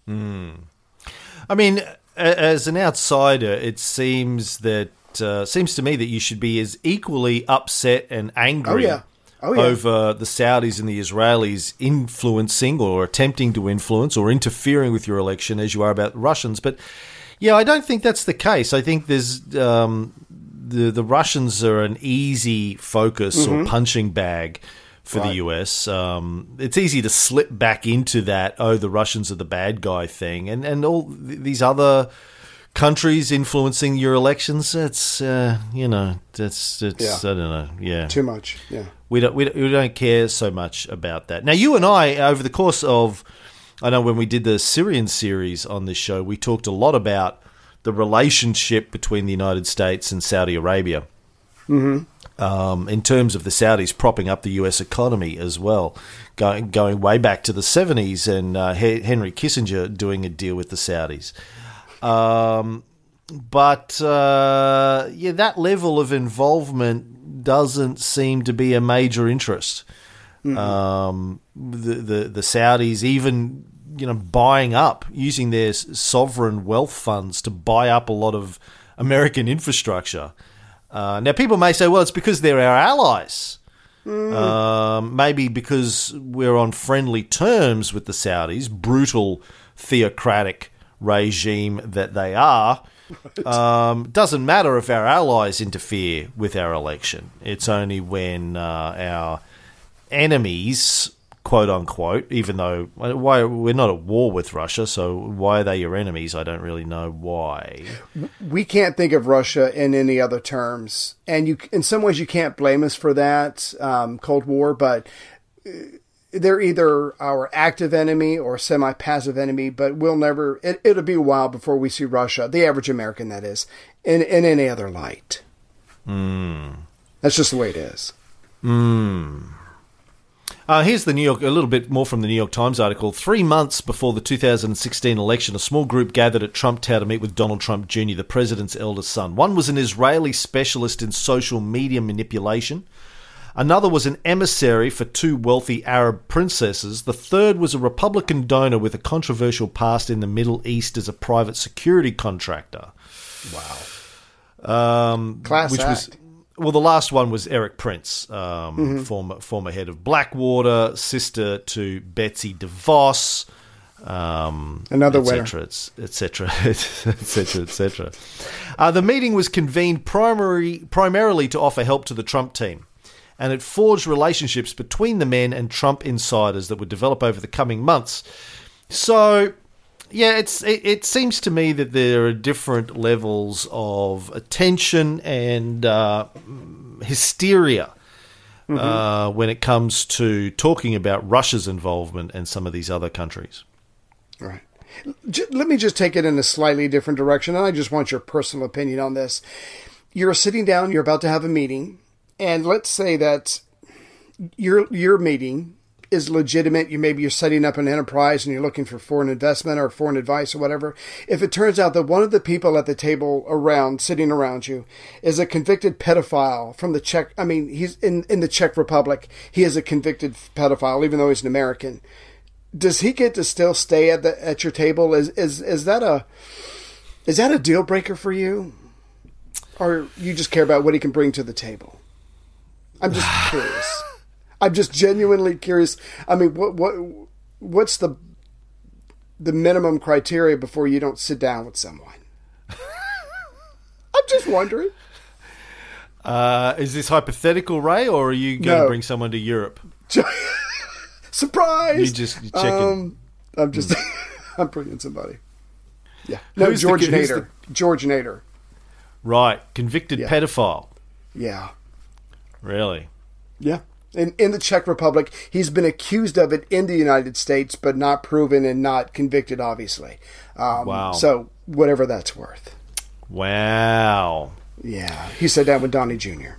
I mean, as an outsider, it seems that uh, seems to me that you should be as equally upset and angry Oh, yeah. Oh, yeah. over the Saudis and the Israelis influencing or attempting to influence or interfering with your election as you are about the Russians. But yeah, I don't think that's the case. I think there's um, the the Russians are an easy focus or punching bag for the Mm-hmm. US. Um, it's easy to slip back into that. Oh, the Russians are the bad guy thing, and and all these other countries influencing your elections. It's uh, you know, that's it's Yeah. I don't know. Yeah, Too much. Yeah. we don't, we don't we don't care so much about that. Now, you and I, over the course of, I know when we did the Syrian series on this show, we talked a lot about the relationship between the United States and Saudi Arabia. Mm-hmm. Um, in terms of the Saudis propping up the U.S. economy as well, going going way back to the seventies, and uh, Henry Kissinger doing a deal with the Saudis. Um, but uh, yeah, that level of involvement doesn't seem to be a major interest. Mm-hmm. Um, the, the the Saudis even you know buying up using their sovereign wealth funds to buy up a lot of American infrastructure. Uh, now, people may say, well, it's because they're our allies. Mm. Um, maybe because we're on friendly terms with the Saudis, brutal theocratic regime that they are. Right. Um, doesn't matter if our allies interfere with our election. It's only when uh, our enemies quote unquote, even though why we're not at war with Russia, so why are they your enemies? I don't really know why. We can't think of Russia in any other terms, and you, in some ways, you can't blame us for that um, Cold War, but. Uh, they're either our active enemy or semi-passive enemy, but we'll never. It, will be a while before we see Russia, the average American, that is, in in any other light. Mm. That's just the way it is. Hmm. Uh, here's the New York, a little bit more from the New York Times article. Three months before the 2016 election, a small group gathered at Trump Tower to meet with Donald Trump Jr., the president's eldest son. One was an Israeli specialist in social media manipulation. Another was an emissary for two wealthy Arab princesses. The third was a Republican donor with a controversial past in the Middle East as a private security contractor. Wow. Um, Class which act. was well, the last one was Erik Prince, um, mm-hmm. former former head of Blackwater, sister to Betsy DeVos. Um, Another et cetera, etc., etc., etc. The meeting was convened primary, primarily to offer help to the Trump team, and it forged relationships between the men and Trump insiders that would develop over the coming months. So, yeah, it's it, it, seems to me that there are different levels of attention and uh, hysteria mm-hmm. uh, when it comes to talking about Russia's involvement and some of these other countries. Right. Let me just take it in a slightly different direction, and I just want your personal opinion on this. You're sitting down, you're about to have a meeting, and let's say that your your meeting is legitimate. You maybe you're setting up an enterprise and you're looking for foreign investment or foreign advice or whatever. If it turns out that one of the people at the table around, sitting around you, is a convicted pedophile from the Czech, I mean, he's in, in the Czech Republic. He is a convicted pedophile, even though he's an American. Does he get to still stay at the at your table? Is is is that a is that a deal breaker for you, or you just care about what he can bring to the table? I'm just curious. I'm just genuinely curious. I mean, what what what's the the minimum criteria before you don't sit down with someone? I'm just wondering. Uh, is this hypothetical, Ray, or are you going no. to bring someone to Europe? Surprise! You just checking. Um, I'm just. Mm. I'm bringing somebody. Yeah. No, who's George the, Nader. The... George Nader. Right, convicted yeah. pedophile. Yeah. Really? Yeah in, in the Czech Republic. He's been accused of it in the United States, but not proven and not convicted, obviously. Um, wow. So, whatever that's worth. Wow. Yeah. He sat down with Donnie Jr.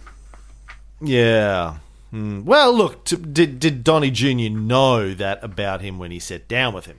Yeah. Mm. Well, look, t- did, did Donnie Jr. know that about him when he sat down with him?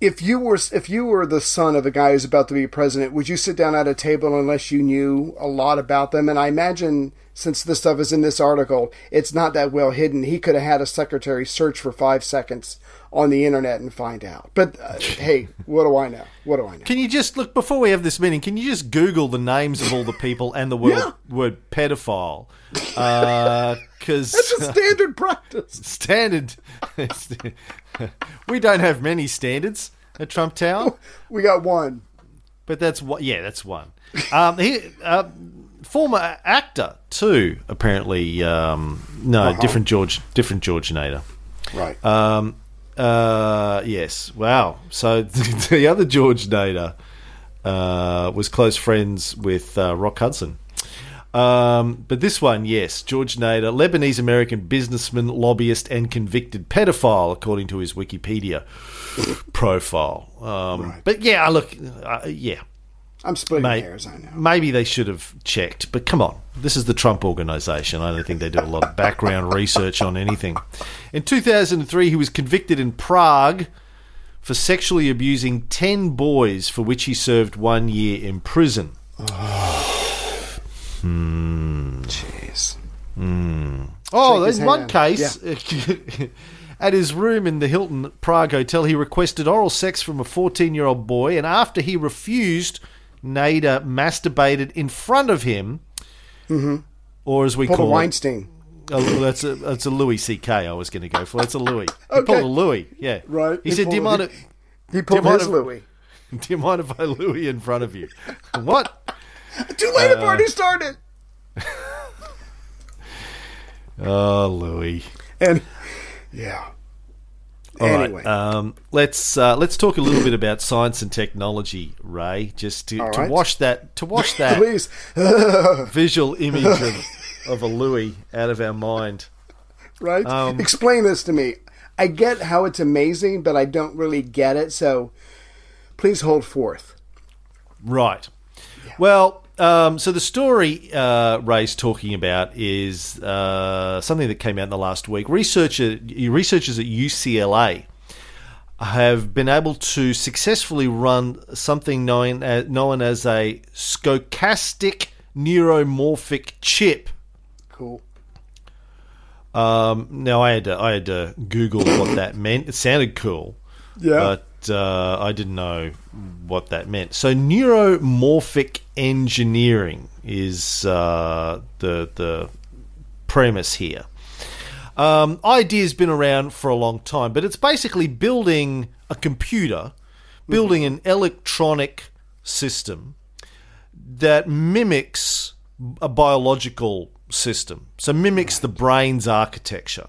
If you were if you were the son of a guy who's about to be president, would you sit down at a table unless you knew a lot about them? And I imagine since this stuff is in this article, it's not that well hidden. He could have had a secretary search for five seconds on the internet and find out. But uh, hey, what do I know? What do I know? Can you just look before we have this meeting? Can you just Google the names of all the people and the word yeah. word pedophile? Because uh, that's a standard practice. Standard. we don't have many standards at Trump Tower. We got one. But that's what. Yeah, that's one. Um, he, uh, former actor too. Apparently, um, no, uh-huh. different George, different George Nader. Right. Um, uh, yes. Wow. So the other George Nader uh, was close friends with uh, Rock Hudson. Um, but this one, yes, George Nader, Lebanese American businessman, lobbyist, and convicted pedophile, according to his Wikipedia profile. Um, right. But yeah, I look, uh, yeah, I'm splitting Mate, hairs. I know. Maybe they should have checked, but come on. This is the Trump organization. I don't think they do a lot of background research on anything. In 2003, he was convicted in Prague for sexually abusing 10 boys, for which he served one year in prison. Hmm. Jeez. Hmm. Oh, Shake his in one case, at his room in the Hilton Prague Hotel, he requested oral sex from a 14 year old boy, and after he refused, Nader masturbated in front of him, mm-hmm. or as we a call it, Weinstein. Oh, that's a that's a Louis C.K. I was going to go for. That's a Louis. He Okay. pulled a Louis. Yeah. Right. He, He said, "Do you mind? If, He pulled Do you mind his if- Louis. do you mind if I Louis in front of you?" what? Too late. I've Uh, already started. Oh, Louis. And yeah. All right. anyway, Um, let's uh, let's talk a little bit about science and technology, Ray. Just to, right. wash that to wash that please. visual image of, of a Louis out of our mind. right? Um, Explain this to me. I get how it's amazing, but I don't really get it. So please hold forth. Right. Well, um, so the story uh, Ray's talking about is uh, something that came out in the last week. Researcher, researchers at UCLA have been able to successfully run something known as, known as a stochastic neuromorphic chip. Cool. Um, now I had to, I had to Google what that meant. It sounded cool, Yeah. but uh, I didn't know what that meant. So neuromorphic engineering is uh, the the premise here. Um, idea's been around for a long time, but it's basically building a computer, building an electronic system that mimics a biological system. So mimics the brain's architecture.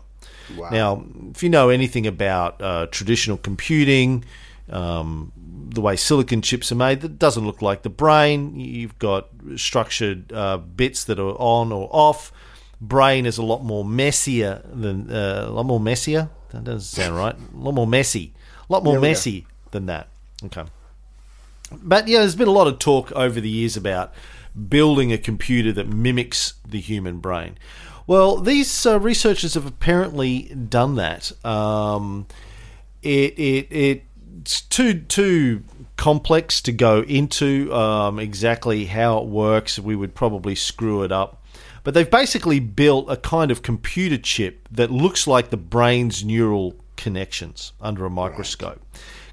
Wow. Now, if you know anything about uh, traditional computing, um, the way silicon chips are made, that doesn't look like the brain. You've got structured uh, bits that are on or off. Brain is a lot more messier than uh, a lot more messier. That doesn't sound right. A lot more messy. A lot more we go. messy than that. Okay. But yeah, there's been a lot of talk over the years about building a computer that mimics the human brain. Well, these uh, researchers have apparently done that. Um, it, it it's too too complex to go into um, exactly how it works. We would probably screw it up. But they've basically built a kind of computer chip that looks like the brain's neural connections under a microscope.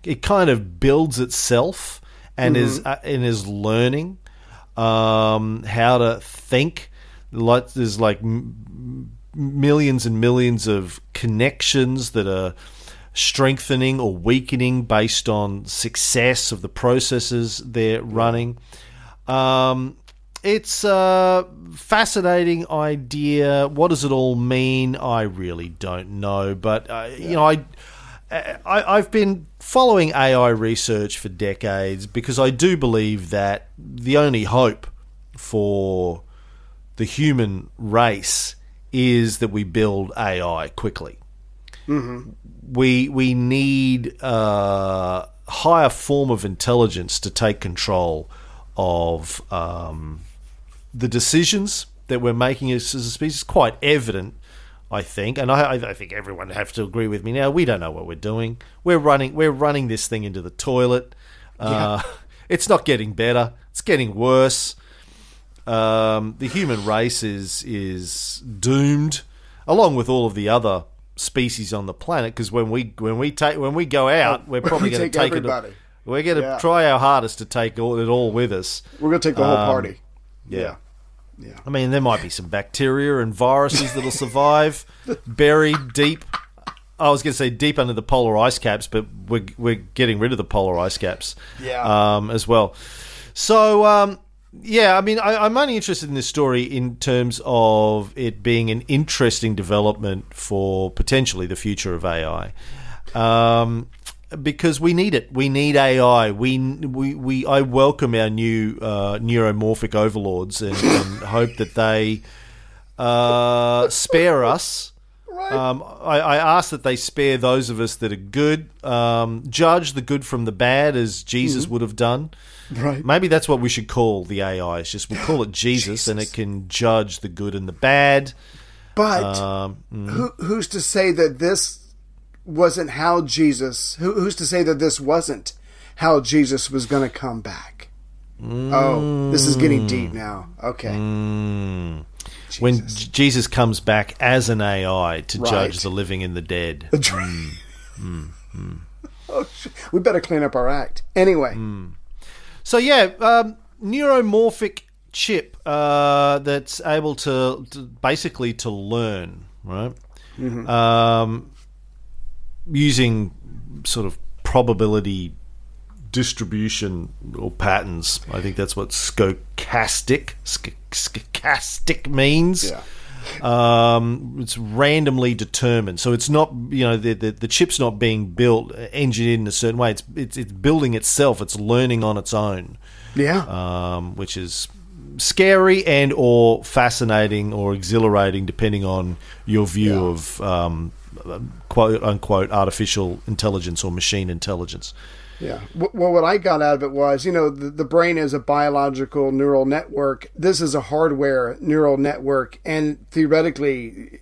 It kind of builds itself and is uh, and is learning um, how to think. Like there's like m- millions and millions of connections that are strengthening or weakening based on success of the processes they're running. Um, it's a fascinating idea. What does it all mean? I really don't know, but uh, you know, I, I I've been following AI research for decades because I do believe that the only hope for the human race is that we build AI quickly. We we need a higher form of intelligence to take control of um, the decisions that we're making as, as a species. It's quite evident, I think, and I, I think everyone have to agree with me now. We don't know what we're doing. We're running we're running this thing into the toilet. Uh, It's not getting better. It's getting worse um, the human race is is doomed, along with all of the other species on the planet. Because when we when we take when we go out, we're probably going to take take everybody. it. We're going to Yeah. try our hardest to take all, it all with us. We're going to take the whole Um, party. Yeah. Yeah. I mean, there might be some bacteria and viruses that'll survive buried deep. I was going to say deep under the polar ice caps, but we're we're getting rid of the polar ice caps, Yeah. um, as well. So, um, yeah, I mean, I, I'm only interested in this story in terms of it being an interesting development for potentially the future of AI. Um, because we need it. We need AI. We we, we I welcome our new uh, neuromorphic overlords and, and hope that they uh, spare us Right. Um, I, I ask that they spare those of us that are good, um, judge the good from the bad, as Jesus Mm-hmm. would have done. Right. Maybe that's what we should call the AI. It's just we'll call it Jesus, and it can judge the good and the bad. But Um, mm. who, who's to say that this wasn't how Jesus? Who, who's to say that this wasn't how Jesus was going to come back? Oh, this is getting deep mm. now. Okay. Mm. when Jesus comes back as an AI to Right. judge the living and the dead. Mm. Oh, we better clean up our act. Anyway, So yeah, um, neuromorphic chip uh, that's able to, to basically to learn, right? Um, using sort of probability distribution or patterns. I think that's what stochastic stochastic means. Yeah. Um, it's randomly determined, so it's not you know the, the the chip's not being built engineered in a certain way. It's it's it's building itself. It's learning on its own yeah. um, which is scary and or fascinating or exhilarating, depending on your view Yeah. of um, quote unquote artificial intelligence or machine intelligence. Yeah. Well, what I got out of it was, you know, the, the brain is a biological neural network. This is a hardware neural network, and theoretically,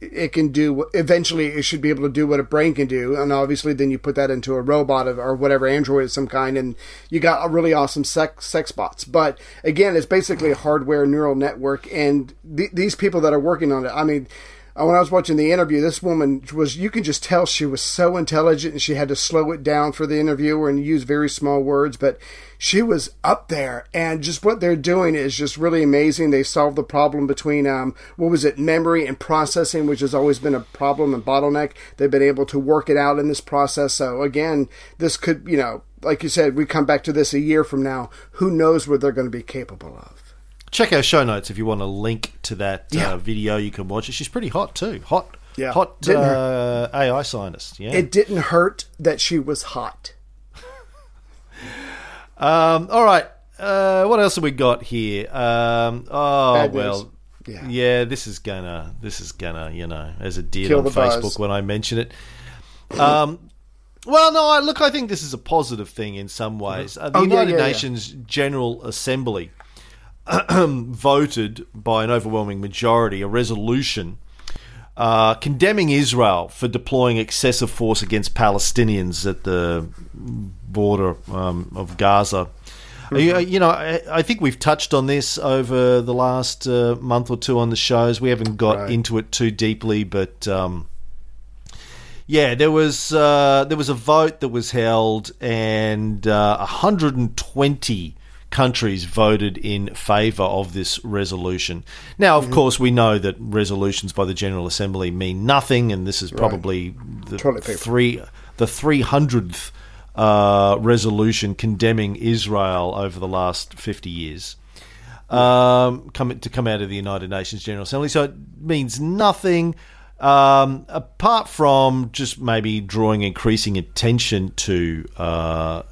it can do. Eventually, it should be able to do what a brain can do, and obviously, then you put that into a robot or whatever android of some kind, and you got a really awesome sex sex bots. But again, it's basically a hardware neural network, and th- these people that are working on it, I mean. Uh, when I was watching the interview, this woman was, you can just tell she was so intelligent and she had to slow it down for the interviewer and use very small words, but she was up there. And just what they're doing is just really amazing. They solved the problem between, um, what was it, memory and processing, which has always been a problem and bottleneck. They've been able to work it out in this process. So again, this could, you know, like you said, we come back to this a year from now. Who knows what they're going to be capable of? Check our show notes if you want a link to that Yeah. uh, video. You can watch it. She's pretty hot too. Hot, Yeah. hot uh, AI scientist. Yeah. It didn't hurt that she was hot. Um, all right. Uh, what else have we got here? Um, oh well, Yeah. yeah. This is gonna, this is gonna, you know, as it did Kill on Facebook buzz. when I mention it. Um, well, no, I, look, I think this is a positive thing in some ways. Uh, the Oh, United yeah, yeah. Nations General Assembly voted by an overwhelming majority a resolution uh, condemning Israel for deploying excessive force against Palestinians at the border um, of Gaza. Uh, You, you know, I, I think we've touched on this over the last uh, month or two on the shows. We haven't got Right. into it too deeply, but um, yeah, there was uh, there was a vote that was held, and uh, 120 countries voted in favour of this resolution. Now, of course, we know that resolutions by the General Assembly mean nothing, and this is probably the Toilet paper. three the 300th uh, resolution condemning Israel over the last 50 years um, come, to come out of the United Nations General Assembly. So it means nothing um, apart from just maybe drawing increasing attention to uh,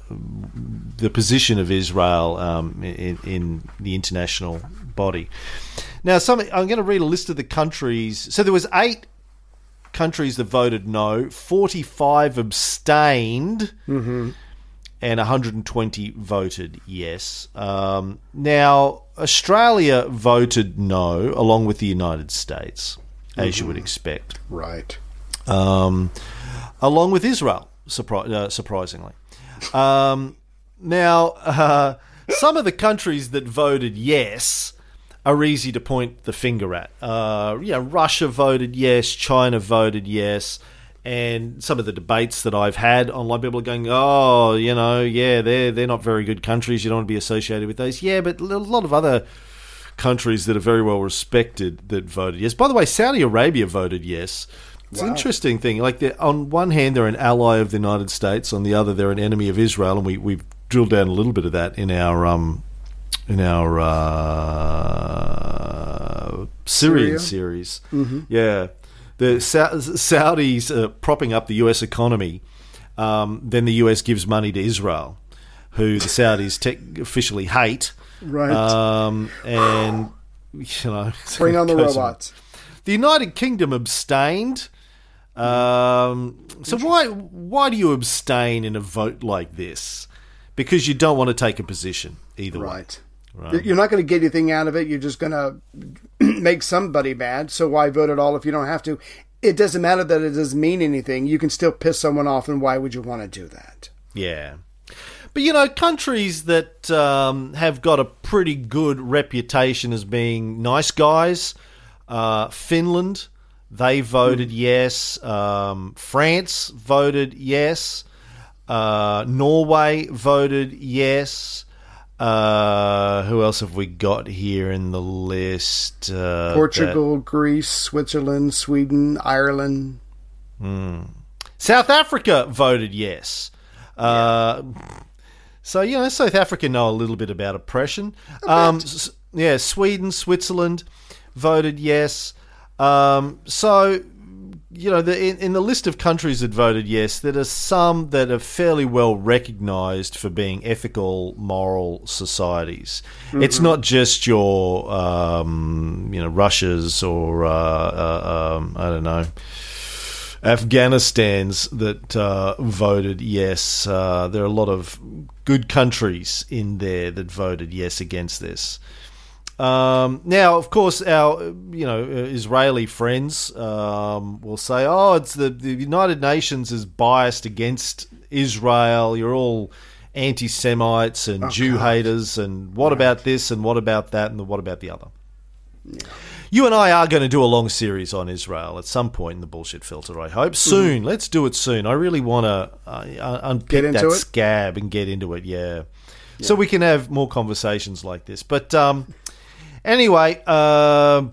the position of Israel um, in, in the international body. Now, some, I'm going to read a list of the countries. So there was eight countries that voted no, 45 abstained, and 120 voted yes. Um, now, Australia voted no, along with the United States, as you would expect, Right. um, along with Israel, surpri- uh, surprisingly. Um, now, uh, some of the countries that voted yes are easy to point the finger at. Uh, you know, Russia voted yes, China voted yes, and some of the debates that I've had online, people are going, "Oh, you know, yeah, they're they're not very good countries. You don't want to be associated with those." Yeah, but a lot of other countries that are very well respected that voted yes. By the way, Saudi Arabia voted yes. It's an interesting thing. Like, on one hand, they're an ally of the United States. On the other, they're an enemy of Israel, and we we've drilled down a little bit of that in our um in our uh, Syrian Syria? series. Yeah, the Sa- Saudis are propping up the U.S. economy. Um, then the U.S. gives money to Israel, who the Saudis tech officially hate. Right. Um, and you know, Bring on the robots. the United Kingdom abstained. Um, so why why do you abstain in a vote like this? Because you don't want to take a position either way. Right. Right. You're not going to get anything out of it. You're just going to make somebody mad. So why vote at all if you don't have to? It doesn't matter that it doesn't mean anything. You can still piss someone off, and why would you want to do that? Yeah. But you know, countries that um, have got a pretty good reputation as being nice guys, uh, Finland, they voted mm. yes. Um, France voted yes. Uh, Norway voted yes. Uh, who else have we got here in the list? Uh, Portugal, that... Greece, Switzerland, Sweden, Ireland. Mm. South Africa voted yes. Uh, so you know, South Africa know a little bit about oppression. Um, yeah, Sweden, Switzerland voted yes. Um, so you know, the, in, in, the list of countries that voted yes, there are some that are fairly well recognised for being ethical, moral societies. Mm-hmm. It's not just your, um, you know, Russia's or uh, uh, um, I don't know. Afghanistan's that uh, voted yes. Uh, there are a lot of good countries in there that voted yes against this. Um, now, of course, our you know Israeli friends um, will say, "Oh, it's the, the United Nations is biased against Israel. You're all anti-Semites and oh, Jew God. haters, and what right. about this and what about that and what about the other?" Yeah. You and I are going to do a long series on Israel at some point in the bullshit filter. I hope soon. Mm. Let's do it soon. I really want to uh, unpick that it? scab and get into it. Yeah. yeah. so we can have more conversations like this. But um, Anyway, uh,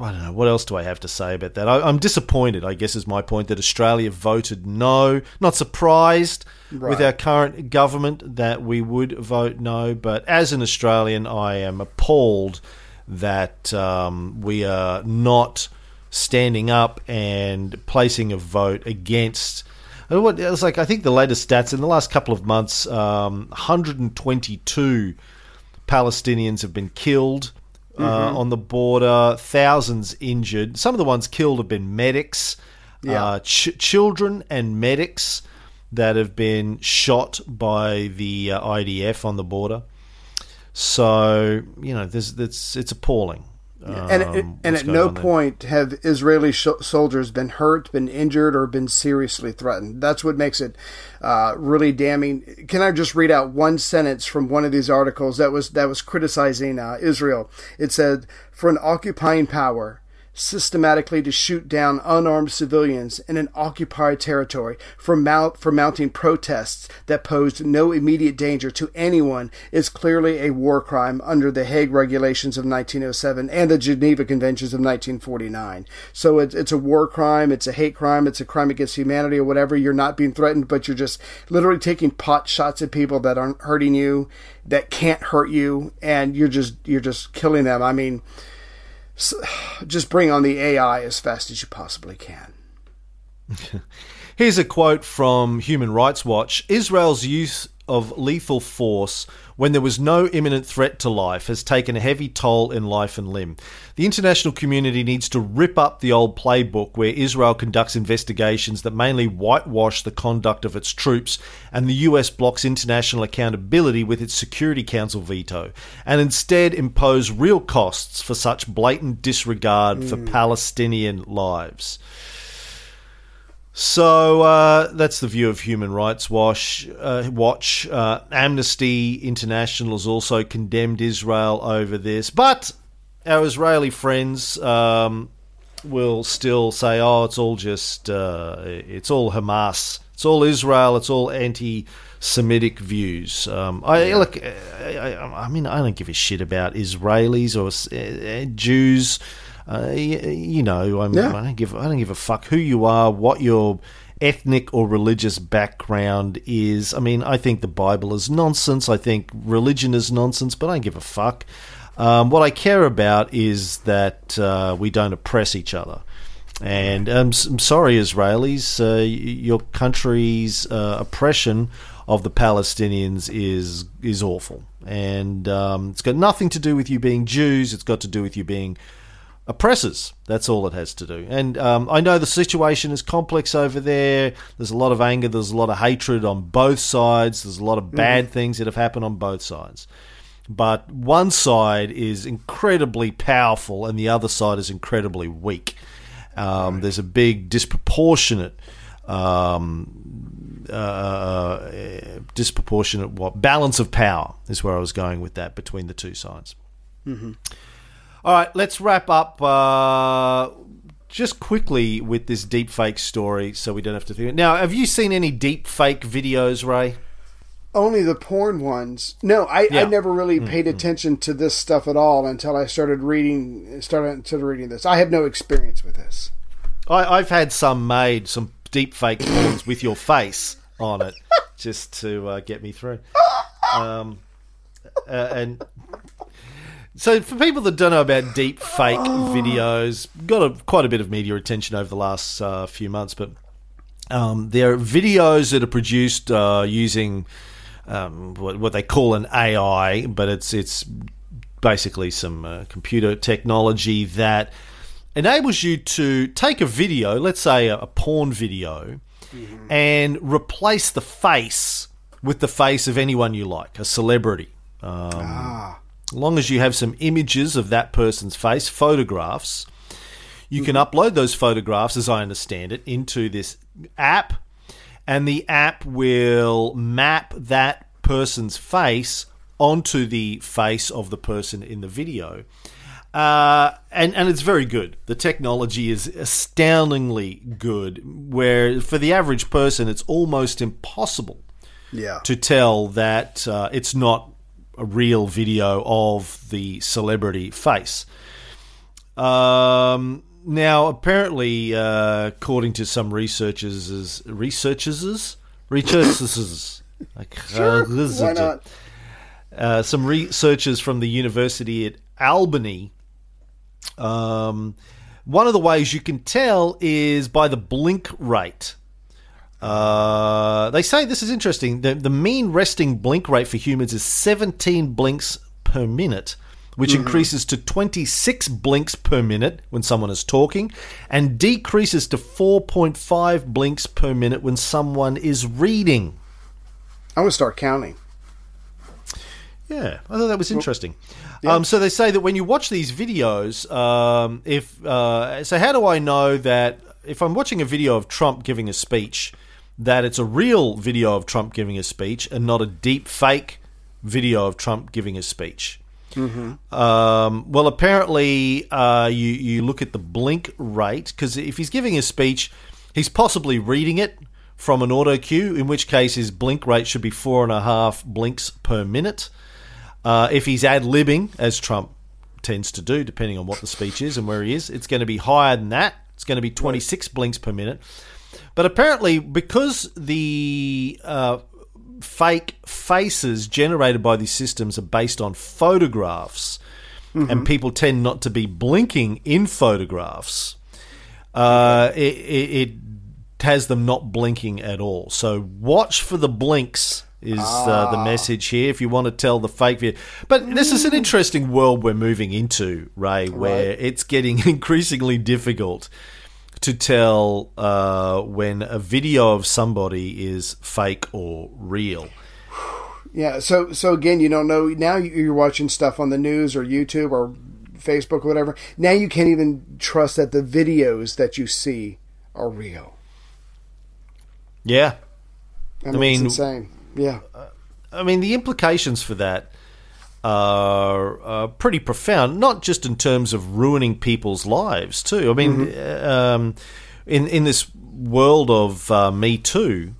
I don't know. What else do I have to say about that? I, am disappointed, I guess, is my point, that Australia voted no. Not surprised right. with our current government that we would vote no, but as an Australian, I am appalled that um, we are not standing up and placing a vote against. What it was like? I think the latest stats in the last couple of months, um, 122 Palestinians have been killed uh, mm-hmm. on the border, thousands injured. Some of the ones killed have been medics, yeah. uh, ch- children, and medics that have been shot by the uh, IDF on the border. So you know, this it's it's appalling and um, and at no point have Israeli sh- soldiers been hurt, been injured, or been seriously threatened. That's what makes it uh, really damning. Can I just read out one sentence from one of these articles that was that was criticizing uh, Israel? It said, "For an occupying power." Systematically to shoot down unarmed civilians in an occupied territory for, mount, for mounting protests that posed no immediate danger to anyone is clearly a war crime under the Hague Regulations of 1907 and the Geneva Conventions of 1949. So it, it's a war crime, it's a hate crime, it's a crime against humanity or whatever. You're not being threatened, but you're just literally taking pot shots at people that aren't hurting you, that can't hurt you, and you're just you're just killing them. I mean, just bring on the AI as fast as you possibly can. Here's a quote from Human Rights Watch Israel's use of lethal force when there was no imminent threat to life has taken a heavy toll in life and limb. The international community needs to rip up the old playbook where Israel conducts investigations that mainly whitewash the conduct of its troops and the US blocks international accountability with its Security Council veto and instead impose real costs for such blatant disregard mm. for Palestinian lives. So uh, that's the view of Human Rights Watch. Uh, Watch. Uh, Amnesty International has also condemned Israel over this, but our Israeli friends um, will still say, "Oh, it's all just uh, it's all Hamas, it's all Israel, it's all anti-Semitic views." Um, I look. I, I, mean, I don't give a shit about Israelis or uh, Jews uh, you, you, know, I'm, yeah. I don't give I don't give a fuck who you are, what your ethnic or religious background is. I mean, I think the Bible is nonsense. I think religion is nonsense, but I don't give a fuck. Um, what I care about is that uh, we don't oppress each other. And um, I'm sorry, Israelis, uh, your country's uh, oppression of the Palestinians is is awful, and um, it's got nothing to do with you being Jews. It's got to do with you being oppressors. That's all it has to do. And um, I know the situation is complex over there. There's a lot of anger. There's a lot of hatred on both sides. There's a lot of bad mm. things that have happened on both sides. But one side is incredibly powerful, and the other side is incredibly weak. Um, right. There's a big disproportionate. Um, uh, disproportionate what balance of power is where I was going with that between the two sides. Mm-hmm. All right, let's wrap up uh, just quickly with this deep fake story so we don't have to think. Now, have you seen any deep fake videos, Ray? Only the porn ones. No, I, yeah. I never really paid mm-hmm. attention to this stuff at all until I started reading started, started reading this. I have no experience with this. I, have had some made, some deep fake porns with your face on it, just to uh, get me through. Um, uh, and so, for people that don't know about deep fake videos, got a, quite a bit of media attention over the last uh, few months, but um, there are videos that are produced uh, using um, what, what, they call an AI, but it's it's basically some uh, computer technology that enables you to take a video, let's say a, a porn video, mm-hmm. and replace the face with the face of anyone you like, a celebrity. Um, ah long as you have some images of that person's face, photographs, you can upload those photographs, as I understand it, into this app, and the app will map that person's face onto the face of the person in the video. Uh, and and it's very good. The technology is astoundingly good. Where for the average person, it's almost impossible, yeah. to tell that uh, it's not a real video of the celebrity face. Um, now, apparently, uh, according to some researchers, researchers, researchers, sure, why not? Uh, some researchers from the university at Albany. Um, one of the ways you can tell is by the blink rate. Uh, they say this is interesting. The, the mean resting blink rate for humans is 17 blinks per minute, which mm-hmm. increases to 26 blinks per minute when someone is talking, and decreases to 4.5 blinks per minute when someone is reading. I'm going to start counting. Yeah, I thought that was interesting. Yeah. Um, so they say that when you watch these videos, um, if uh, so, how do I know that if I'm watching a video of Trump giving a speech? That it's a real video of Trump giving a speech and not a deep fake video of Trump giving a speech. Mm-hmm. Um, well, apparently, uh, you you look at the blink rate because if he's giving a speech, he's possibly reading it from an auto cue, in which case his blink rate should be four and a half blinks per minute. Uh, if he's ad libbing, as Trump tends to do, depending on what the speech is and where he is, it's going to be higher than that. It's going to be 26 right. blinks per minute. But apparently, because the uh, fake faces generated by these systems are based on photographs, mm-hmm. and people tend not to be blinking in photographs, uh, it, it, it, has them not blinking at all. So watch for the blinks. Is uh, the ah. message here if you want to tell the fake video? But this is an interesting world we're moving into, Ray, where right. it's getting increasingly difficult to tell uh, when a video of somebody is fake or real. Yeah. So so again, you don't know. Now you're watching stuff on the news or YouTube or Facebook or whatever. Now you can't even trust that the videos that you see are real. Yeah. I, mean, I mean insane. Yeah. I mean, the implications for that are, are, pretty profound, not just in terms of ruining people's lives too. I mean, mm-hmm. um, in in this world of uh, Me Too,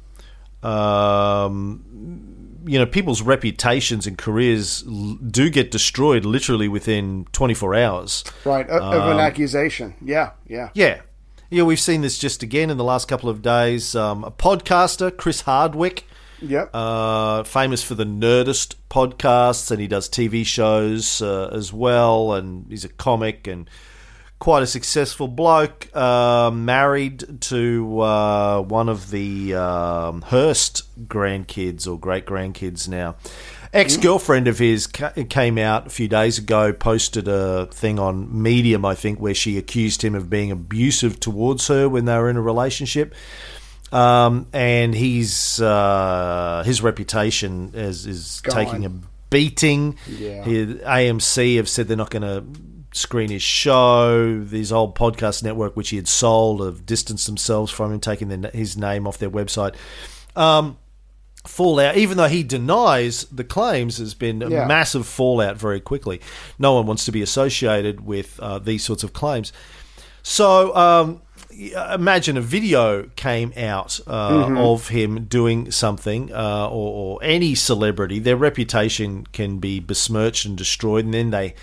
um, you know, people's reputations and careers do get destroyed literally within 24 hours. Right, of um, an accusation. Yeah, yeah. Yeah. Yeah, we've seen this just again in the last couple of days. Um, a podcaster, Chris Hardwick, Yep. Uh, famous for the Nerdist podcasts, and he does TV shows uh, as well. And he's a comic and quite a successful bloke, uh, married to uh, one of the um, Hearst grandkids or great grandkids now. Ex girlfriend of his came out a few days ago, posted a thing on Medium, I think, where she accused him of being abusive towards her when they were in a relationship. Um, and he's uh, his reputation is, is Gone. taking a beating. Yeah. He- AMC have said they're not going to screen his show. His old podcast network, which he had sold, have distanced themselves from him, taking their, his name off their website. Um, fallout, even though he denies the claims, has been a Yeah. massive fallout very quickly. No one wants to be associated with uh, these sorts of claims. So um, imagine a video came out uh, of him doing something, uh, or, or any celebrity, their reputation can be besmirched and destroyed, and then they.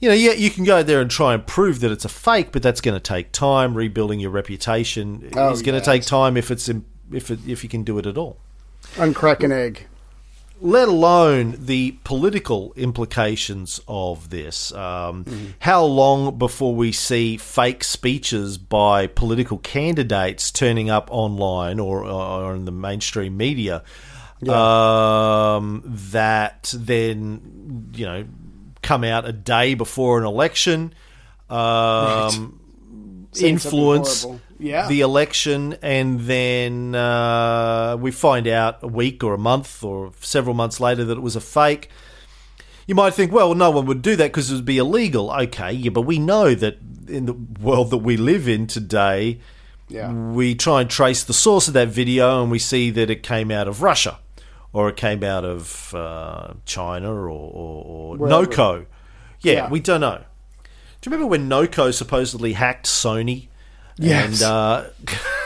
You know, yeah, you can go there and try and prove that it's a fake, but that's going to take time. Rebuilding your reputation Oh, is going to yes. take time if it's in, if it, if you can do it at all Uncrack an egg. Let alone the political implications of this. Um, How long before we see fake speeches by political candidates turning up online or, or in the mainstream media um, that then, you know, come out a day before an election? Um, something influence. Yeah. the election, and then uh, we find out a week or a month or several months later that it was a fake. You might think, well, no one would do that because it would be illegal. Okay, yeah, but we know that in the world that we live in today, Yeah. we try and trace the source of that video, and we see that it came out of Russia, or it came out of uh, China, or, or, or Noco. Yeah, Yeah. we don't know. Do you remember when Noco supposedly hacked Sony? Yes. And uh,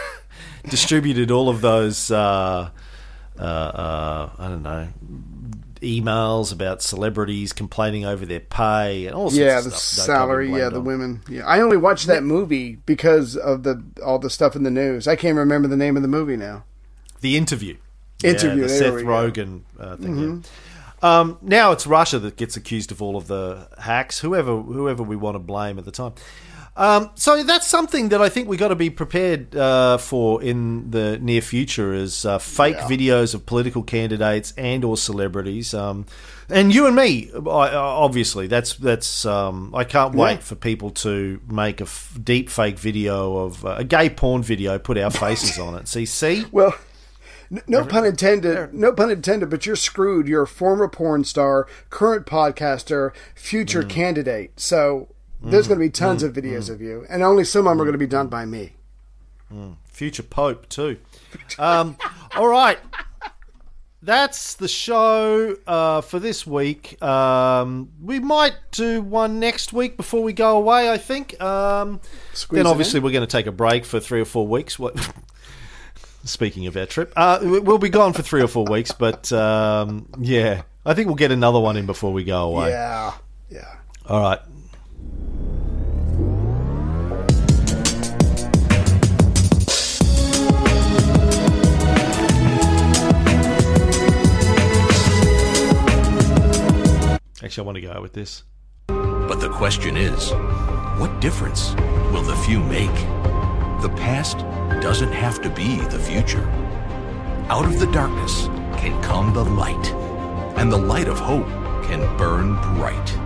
distributed all of those, uh, uh, uh, I don't know, emails about celebrities complaining over their pay and all sorts yeah, of the stuff. Don't- don't salary. Yeah, the women. Yeah, I only watched that movie because of the all the stuff in the news. I can't remember the name of the movie now. The interview. Interview, Yeah, the Seth. Mm-hmm. Rogen uh, thing. yeah. Um, now it's Russia that gets accused of all of the hacks, whoever whoever we want to blame at the time. Um, so that's something that I think we got to be prepared uh, for in the near future is uh, fake Yeah. videos of political candidates and or celebrities. Um, and you and me, I- obviously, that's that's. Um, I can't wait Yeah. for people to make a f- deep fake video of uh, a gay porn video, put our faces on it. See, see, Well, no pun intended. No pun intended. But you're screwed. You're a former porn star, current podcaster, Mm. future candidate. So there's going to be tons of videos of you, and only some of them are going to be done by me. future pope too. Um, all right, that's the show uh, for this week. Um, we might do one next week before we go away. I think. Um, then obviously we're going to take a break for three or four weeks. What? Speaking of our trip, uh, we- we'll be gone for three or four weeks, but um, yeah, I think we'll get another one in before we go away. Yeah, yeah. All right. Actually, I want to go out with this. But the question is, what difference will the few make? The past doesn't have to be the future. Out of the darkness can come the light, and the light of hope can burn bright.